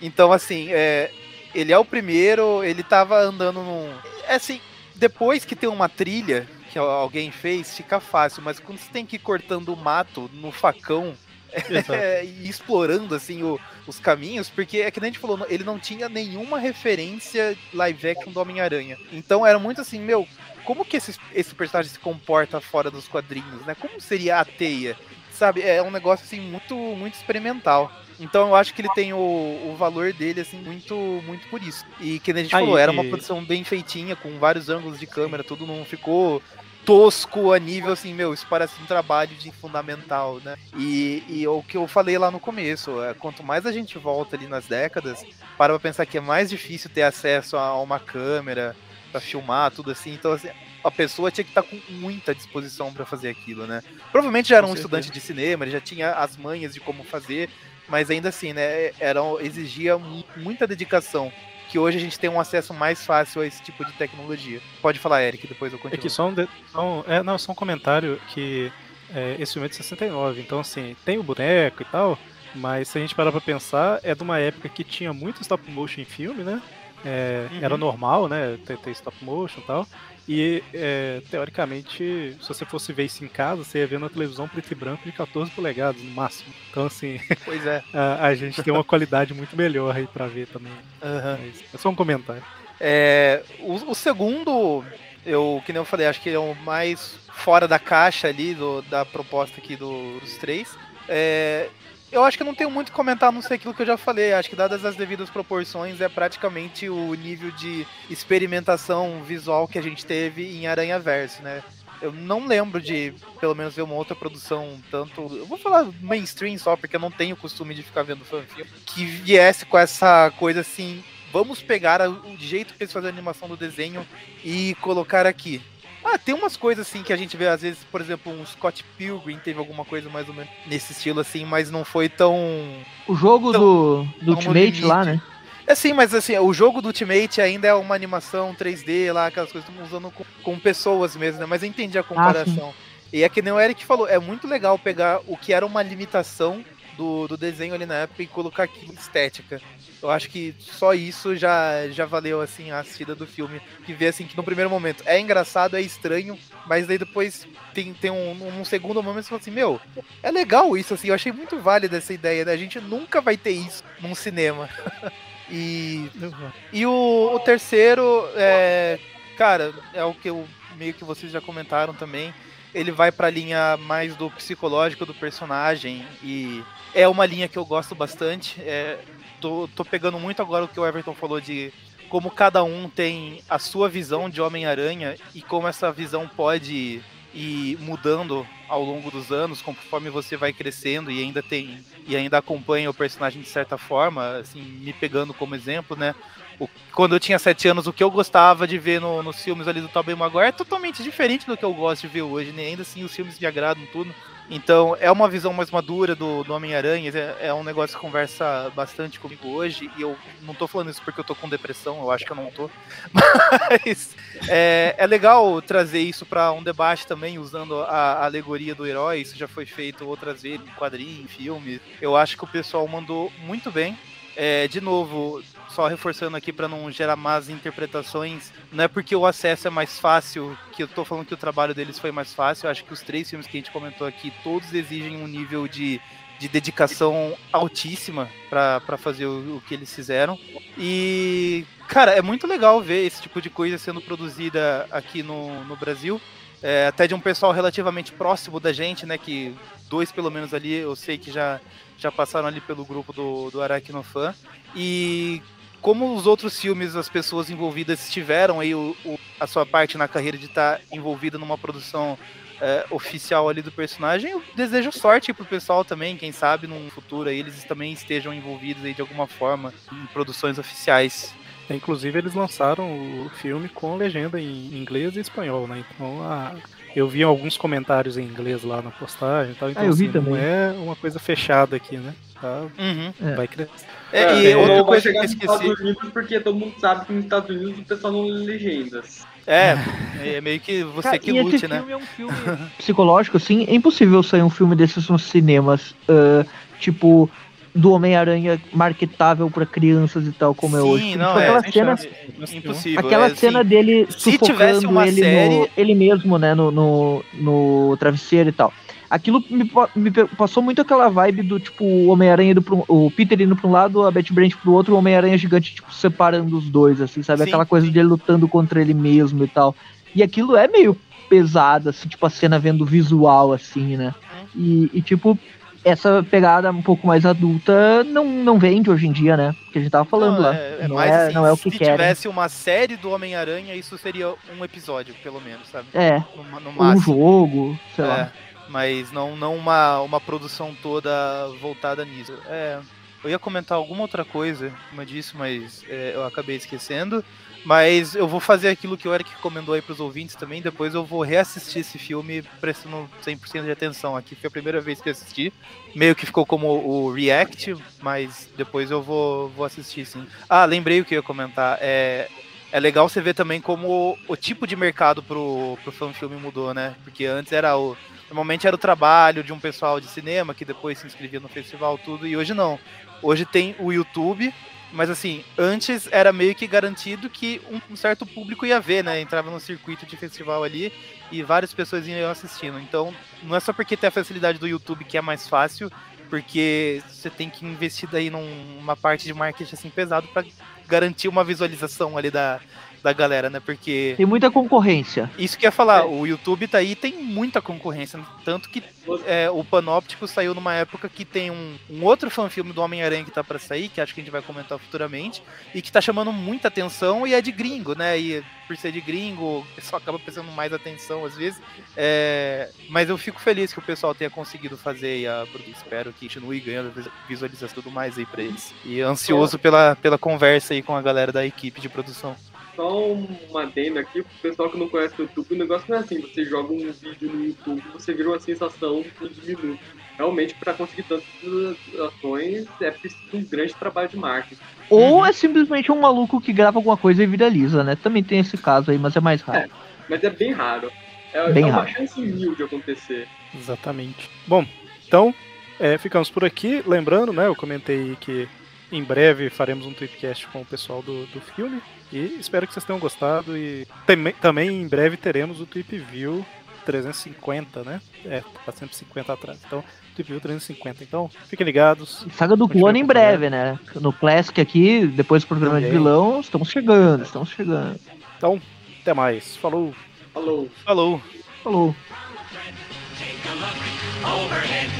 Então, assim, é, ele é o primeiro, ele tava andando num. É assim, depois que tem uma trilha que alguém fez, fica fácil, mas quando você tem que ir cortando o mato no facão (laughs) Exato. e explorando assim o- os caminhos, porque é que nem a gente falou, ele não tinha nenhuma referência live action do Homem-Aranha. Então era muito assim, meu, como que esse, esse personagem se comporta fora dos quadrinhos, né? Como seria a teia? Sabe, é um negócio assim muito muito experimental. Então eu acho que ele tem o, o valor dele assim muito muito por isso. E que nem a gente Aí, falou, era uma produção bem feitinha com vários ângulos de câmera, tudo não ficou tosco a nível assim, meu, isso parece um trabalho de fundamental, né? E, e o que eu falei lá no começo, é, quanto mais a gente volta ali nas décadas, para pra pensar que é mais difícil ter acesso a uma câmera pra filmar, tudo assim. Então, assim, a pessoa tinha que estar com muita disposição para fazer aquilo, né? Provavelmente já era Com um certeza. estudante de cinema, ele já tinha as manhas de como fazer, mas ainda assim, né, era, exigia mu- muita dedicação. Que hoje a gente tem um acesso mais fácil a esse tipo de tecnologia. Pode falar, Eric, depois eu É continuo. que só um, de- só um- é, não, só um comentário que é, esse filme é de 69, então assim, tem o boneco e tal, mas se a gente parar pra pensar, é de uma época que tinha muito stop motion em filme, né? É, Uhum. Era normal, né? Ter, ter stop motion e tal. E é, teoricamente, se você fosse ver isso em casa, você ia ver na televisão preto e branco de 14 polegadas no máximo. Então assim, Pois é. (laughs) a, a gente tem uma qualidade muito melhor aí pra ver também. Mas é só um comentário. É, o, o segundo, eu, que nem eu falei, acho que ele é o mais fora da caixa ali do- da proposta aqui do- dos três. É, eu acho que não tenho muito a comentar, não sei aquilo que eu já falei. Acho que dadas as devidas proporções, é praticamente o nível de experimentação visual que a gente teve em Aranha Verso, né? Eu não lembro de, pelo menos, ver uma outra produção tanto. Eu vou falar mainstream só, porque eu não tenho costume de ficar vendo fanfilm. Que viesse com essa coisa assim. Vamos pegar o jeito que eles fazem a animação do desenho e colocar aqui. Ah, tem umas coisas assim que a gente vê, às vezes, por exemplo, um Scott Pilgrim teve alguma coisa mais ou menos nesse estilo assim, mas não foi tão. O jogo do, do no Ultimate lá, né? É sim, mas assim, o jogo do Ultimate ainda é uma animação 3D lá, aquelas coisas que estão usando com, com pessoas mesmo, né? Mas eu entendi a comparação. e é que nem o Eric falou, é muito legal pegar o que era uma limitação do, do desenho ali na época e colocar aqui estética. Eu acho que só isso já, já valeu assim a assistida do filme. Que vê assim que no primeiro momento é engraçado, é estranho, mas daí depois tem, tem um, um segundo momento que você fala assim, meu, é legal isso, assim, eu achei muito válida essa ideia, né? A gente nunca vai ter isso num cinema. (laughs) e. E o, o terceiro, é, cara, é o que eu meio que vocês já comentaram também. Ele vai pra linha mais do psicológico do personagem e é uma linha que eu gosto bastante. É, tô, tô pegando muito agora o que o Everton falou de como cada um tem a sua visão de Homem-Aranha e como essa visão pode ir mudando ao longo dos anos, conforme você vai crescendo e ainda tem e ainda acompanha o personagem de certa forma, assim, me pegando como exemplo, né? O- quando eu tinha sete anos, o que eu gostava de ver no- nos filmes ali do Tobey Maguire é totalmente diferente do que eu gosto de ver hoje, né? Ainda assim, os filmes me agradam tudo. Então, é uma visão mais madura do, do Homem-Aranha, é, é um negócio que conversa bastante comigo hoje, e eu não tô falando isso porque eu tô com depressão, eu acho que eu não tô. (laughs) Mas é, é legal trazer isso para um debate também, usando a, a alegoria do herói, isso já foi feito outras vezes em quadrinhos, em filmes. Eu acho que o pessoal mandou muito bem. É, de novo, só reforçando aqui para não gerar más interpretações, não é porque o acesso é mais fácil que eu tô falando que o trabalho deles foi mais fácil. Eu acho que os três filmes que a gente comentou aqui, todos exigem um nível de, de dedicação altíssima para fazer o, o que eles fizeram. E, cara, é muito legal ver esse tipo de coisa sendo produzida aqui no, no Brasil. É, até de um pessoal relativamente próximo da gente, né? Que dois pelo menos ali eu sei que já, já passaram ali pelo grupo do, do Aracnofan. E como os outros filmes, as pessoas envolvidas tiveram aí o, o- a sua parte na carreira de estar envolvida numa produção é, oficial ali do personagem, eu desejo sorte pro pessoal também, quem sabe num futuro aí eles também estejam envolvidos aí de alguma forma em produções oficiais. É, Inclusive eles lançaram o filme com legenda em inglês e espanhol, né? Então a Eu vi alguns comentários em inglês lá na postagem e tal, então Ah, eu vi assim, não também. é uma coisa fechada aqui, né? Tá, Uhum. Vai crescer. É, É, e não outra coisa que chegar eu esqueci. Estados Unidos porque todo mundo sabe que nos Estados Unidos o pessoal não lê legendas. É, é meio que você Cara, que esse lute, né? filme é um filme (laughs) psicológico, assim, é impossível sair um filme desses nos cinemas, ah, tipo, do Homem-Aranha marketável pra crianças e tal, como é Sim, hoje. não, Tipo, é, aquela cena, chance. Impossível. aquela é, assim, cena dele se sufocando ele, série- no, ele mesmo, né, no, no, no travesseiro e tal. Aquilo me, me passou muito aquela vibe do, tipo, o Homem-Aranha indo um, o Peter indo pra um lado, a Betty Brant pro outro, o Homem-Aranha gigante, tipo, separando os dois, assim, sabe? Sim, aquela coisa dele lutando contra ele mesmo e tal. E aquilo é meio pesado, assim, tipo, a cena vendo o visual, assim, né? E, e, tipo, essa pegada um pouco mais adulta não, não vende hoje em dia, né? Porque a gente tava falando Não, lá. é, é não, mais é, assim, não é o que se querem. tivesse uma série do Homem-Aranha, isso seria um episódio, pelo menos, sabe? É. No, no Um jogo, sei É, lá. Mas não, não uma, uma produção toda voltada nisso. É, eu ia comentar alguma outra coisa, como eu disse, mas é, eu acabei esquecendo. Mas eu vou fazer aquilo que o Eric recomendou aí pros ouvintes também. Depois eu vou reassistir esse filme prestando 100% de atenção. Aqui foi a primeira vez que eu assisti. Meio que ficou como o React, mas depois eu vou, vou assistir sim. Ah, lembrei o que eu ia comentar. É, é legal você ver também como o tipo de mercado pro, pro fanfilme mudou, né? Porque antes era o. Normalmente era o trabalho de um pessoal de cinema que depois se inscrevia no festival, tudo, e hoje não. Hoje tem o YouTube, mas assim, antes era meio que garantido que um, certo público ia ver, né? Entrava no circuito de festival ali e várias pessoas iam assistindo. Então, não é só porque tem a facilidade do YouTube que é mais fácil, porque você tem que investir daí num- numa parte de marketing assim pesado para garantir uma visualização ali da, da galera, né? Porque Tem muita concorrência. isso que eu ia falar, o YouTube tá aí tem muita concorrência. Tanto que é, o Panóptico saiu numa época que tem um, um outro fanfilme do Homem-Aranha que tá pra sair, que acho que a gente vai comentar futuramente, e que tá chamando muita atenção e é de gringo, né? E por ser de gringo, o pessoal acaba prestando mais atenção às vezes. É, mas eu fico feliz que o pessoal tenha conseguido fazer e a produção. Espero que continue ganhando vis- visualização e tudo mais aí pra eles. E ansioso pela, pela conversa aí com a galera da equipe de produção. Só uma adenda aqui, pro pessoal que não conhece o YouTube, o negócio não é assim, você joga um vídeo no YouTube, você vira uma sensação em 15 minutos. Realmente, para conseguir tantas visualizações, é preciso um grande trabalho de marketing. Ou Uhum. é simplesmente um maluco que grava alguma coisa e viraliza, né? Também tem esse caso aí, mas é mais raro. Mas é bem raro. É, Bem é uma raro. chance mil de acontecer. Exatamente. Bom, então, é, ficamos por aqui. Lembrando, né? Eu comentei que em breve faremos um tripcast com o pessoal do, do filme. E espero que vocês tenham gostado. E também, também em breve teremos o Trip View 350, né? É, tá sempre 50 atrás. Então, Trip View 350. Então, fiquem ligados. Saga do clone em breve, né? No Classic aqui, depois do programa de vilão, estamos chegando, estamos chegando. Então, até mais. Falou. Falou. Falou. Falou. Overhead,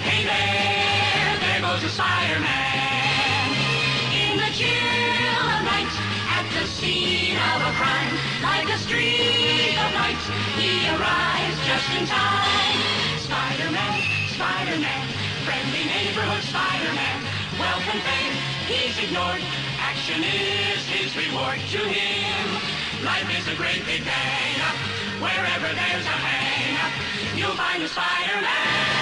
the scene of a crime, like a streak of light, he arrives just in time. Spider-Man, Spider-Man, friendly neighborhood Spider-Man, and fame, he's ignored. Action is his reward to him. Life is a great big bang. Wherever there's a hang you'll find a Spider-Man.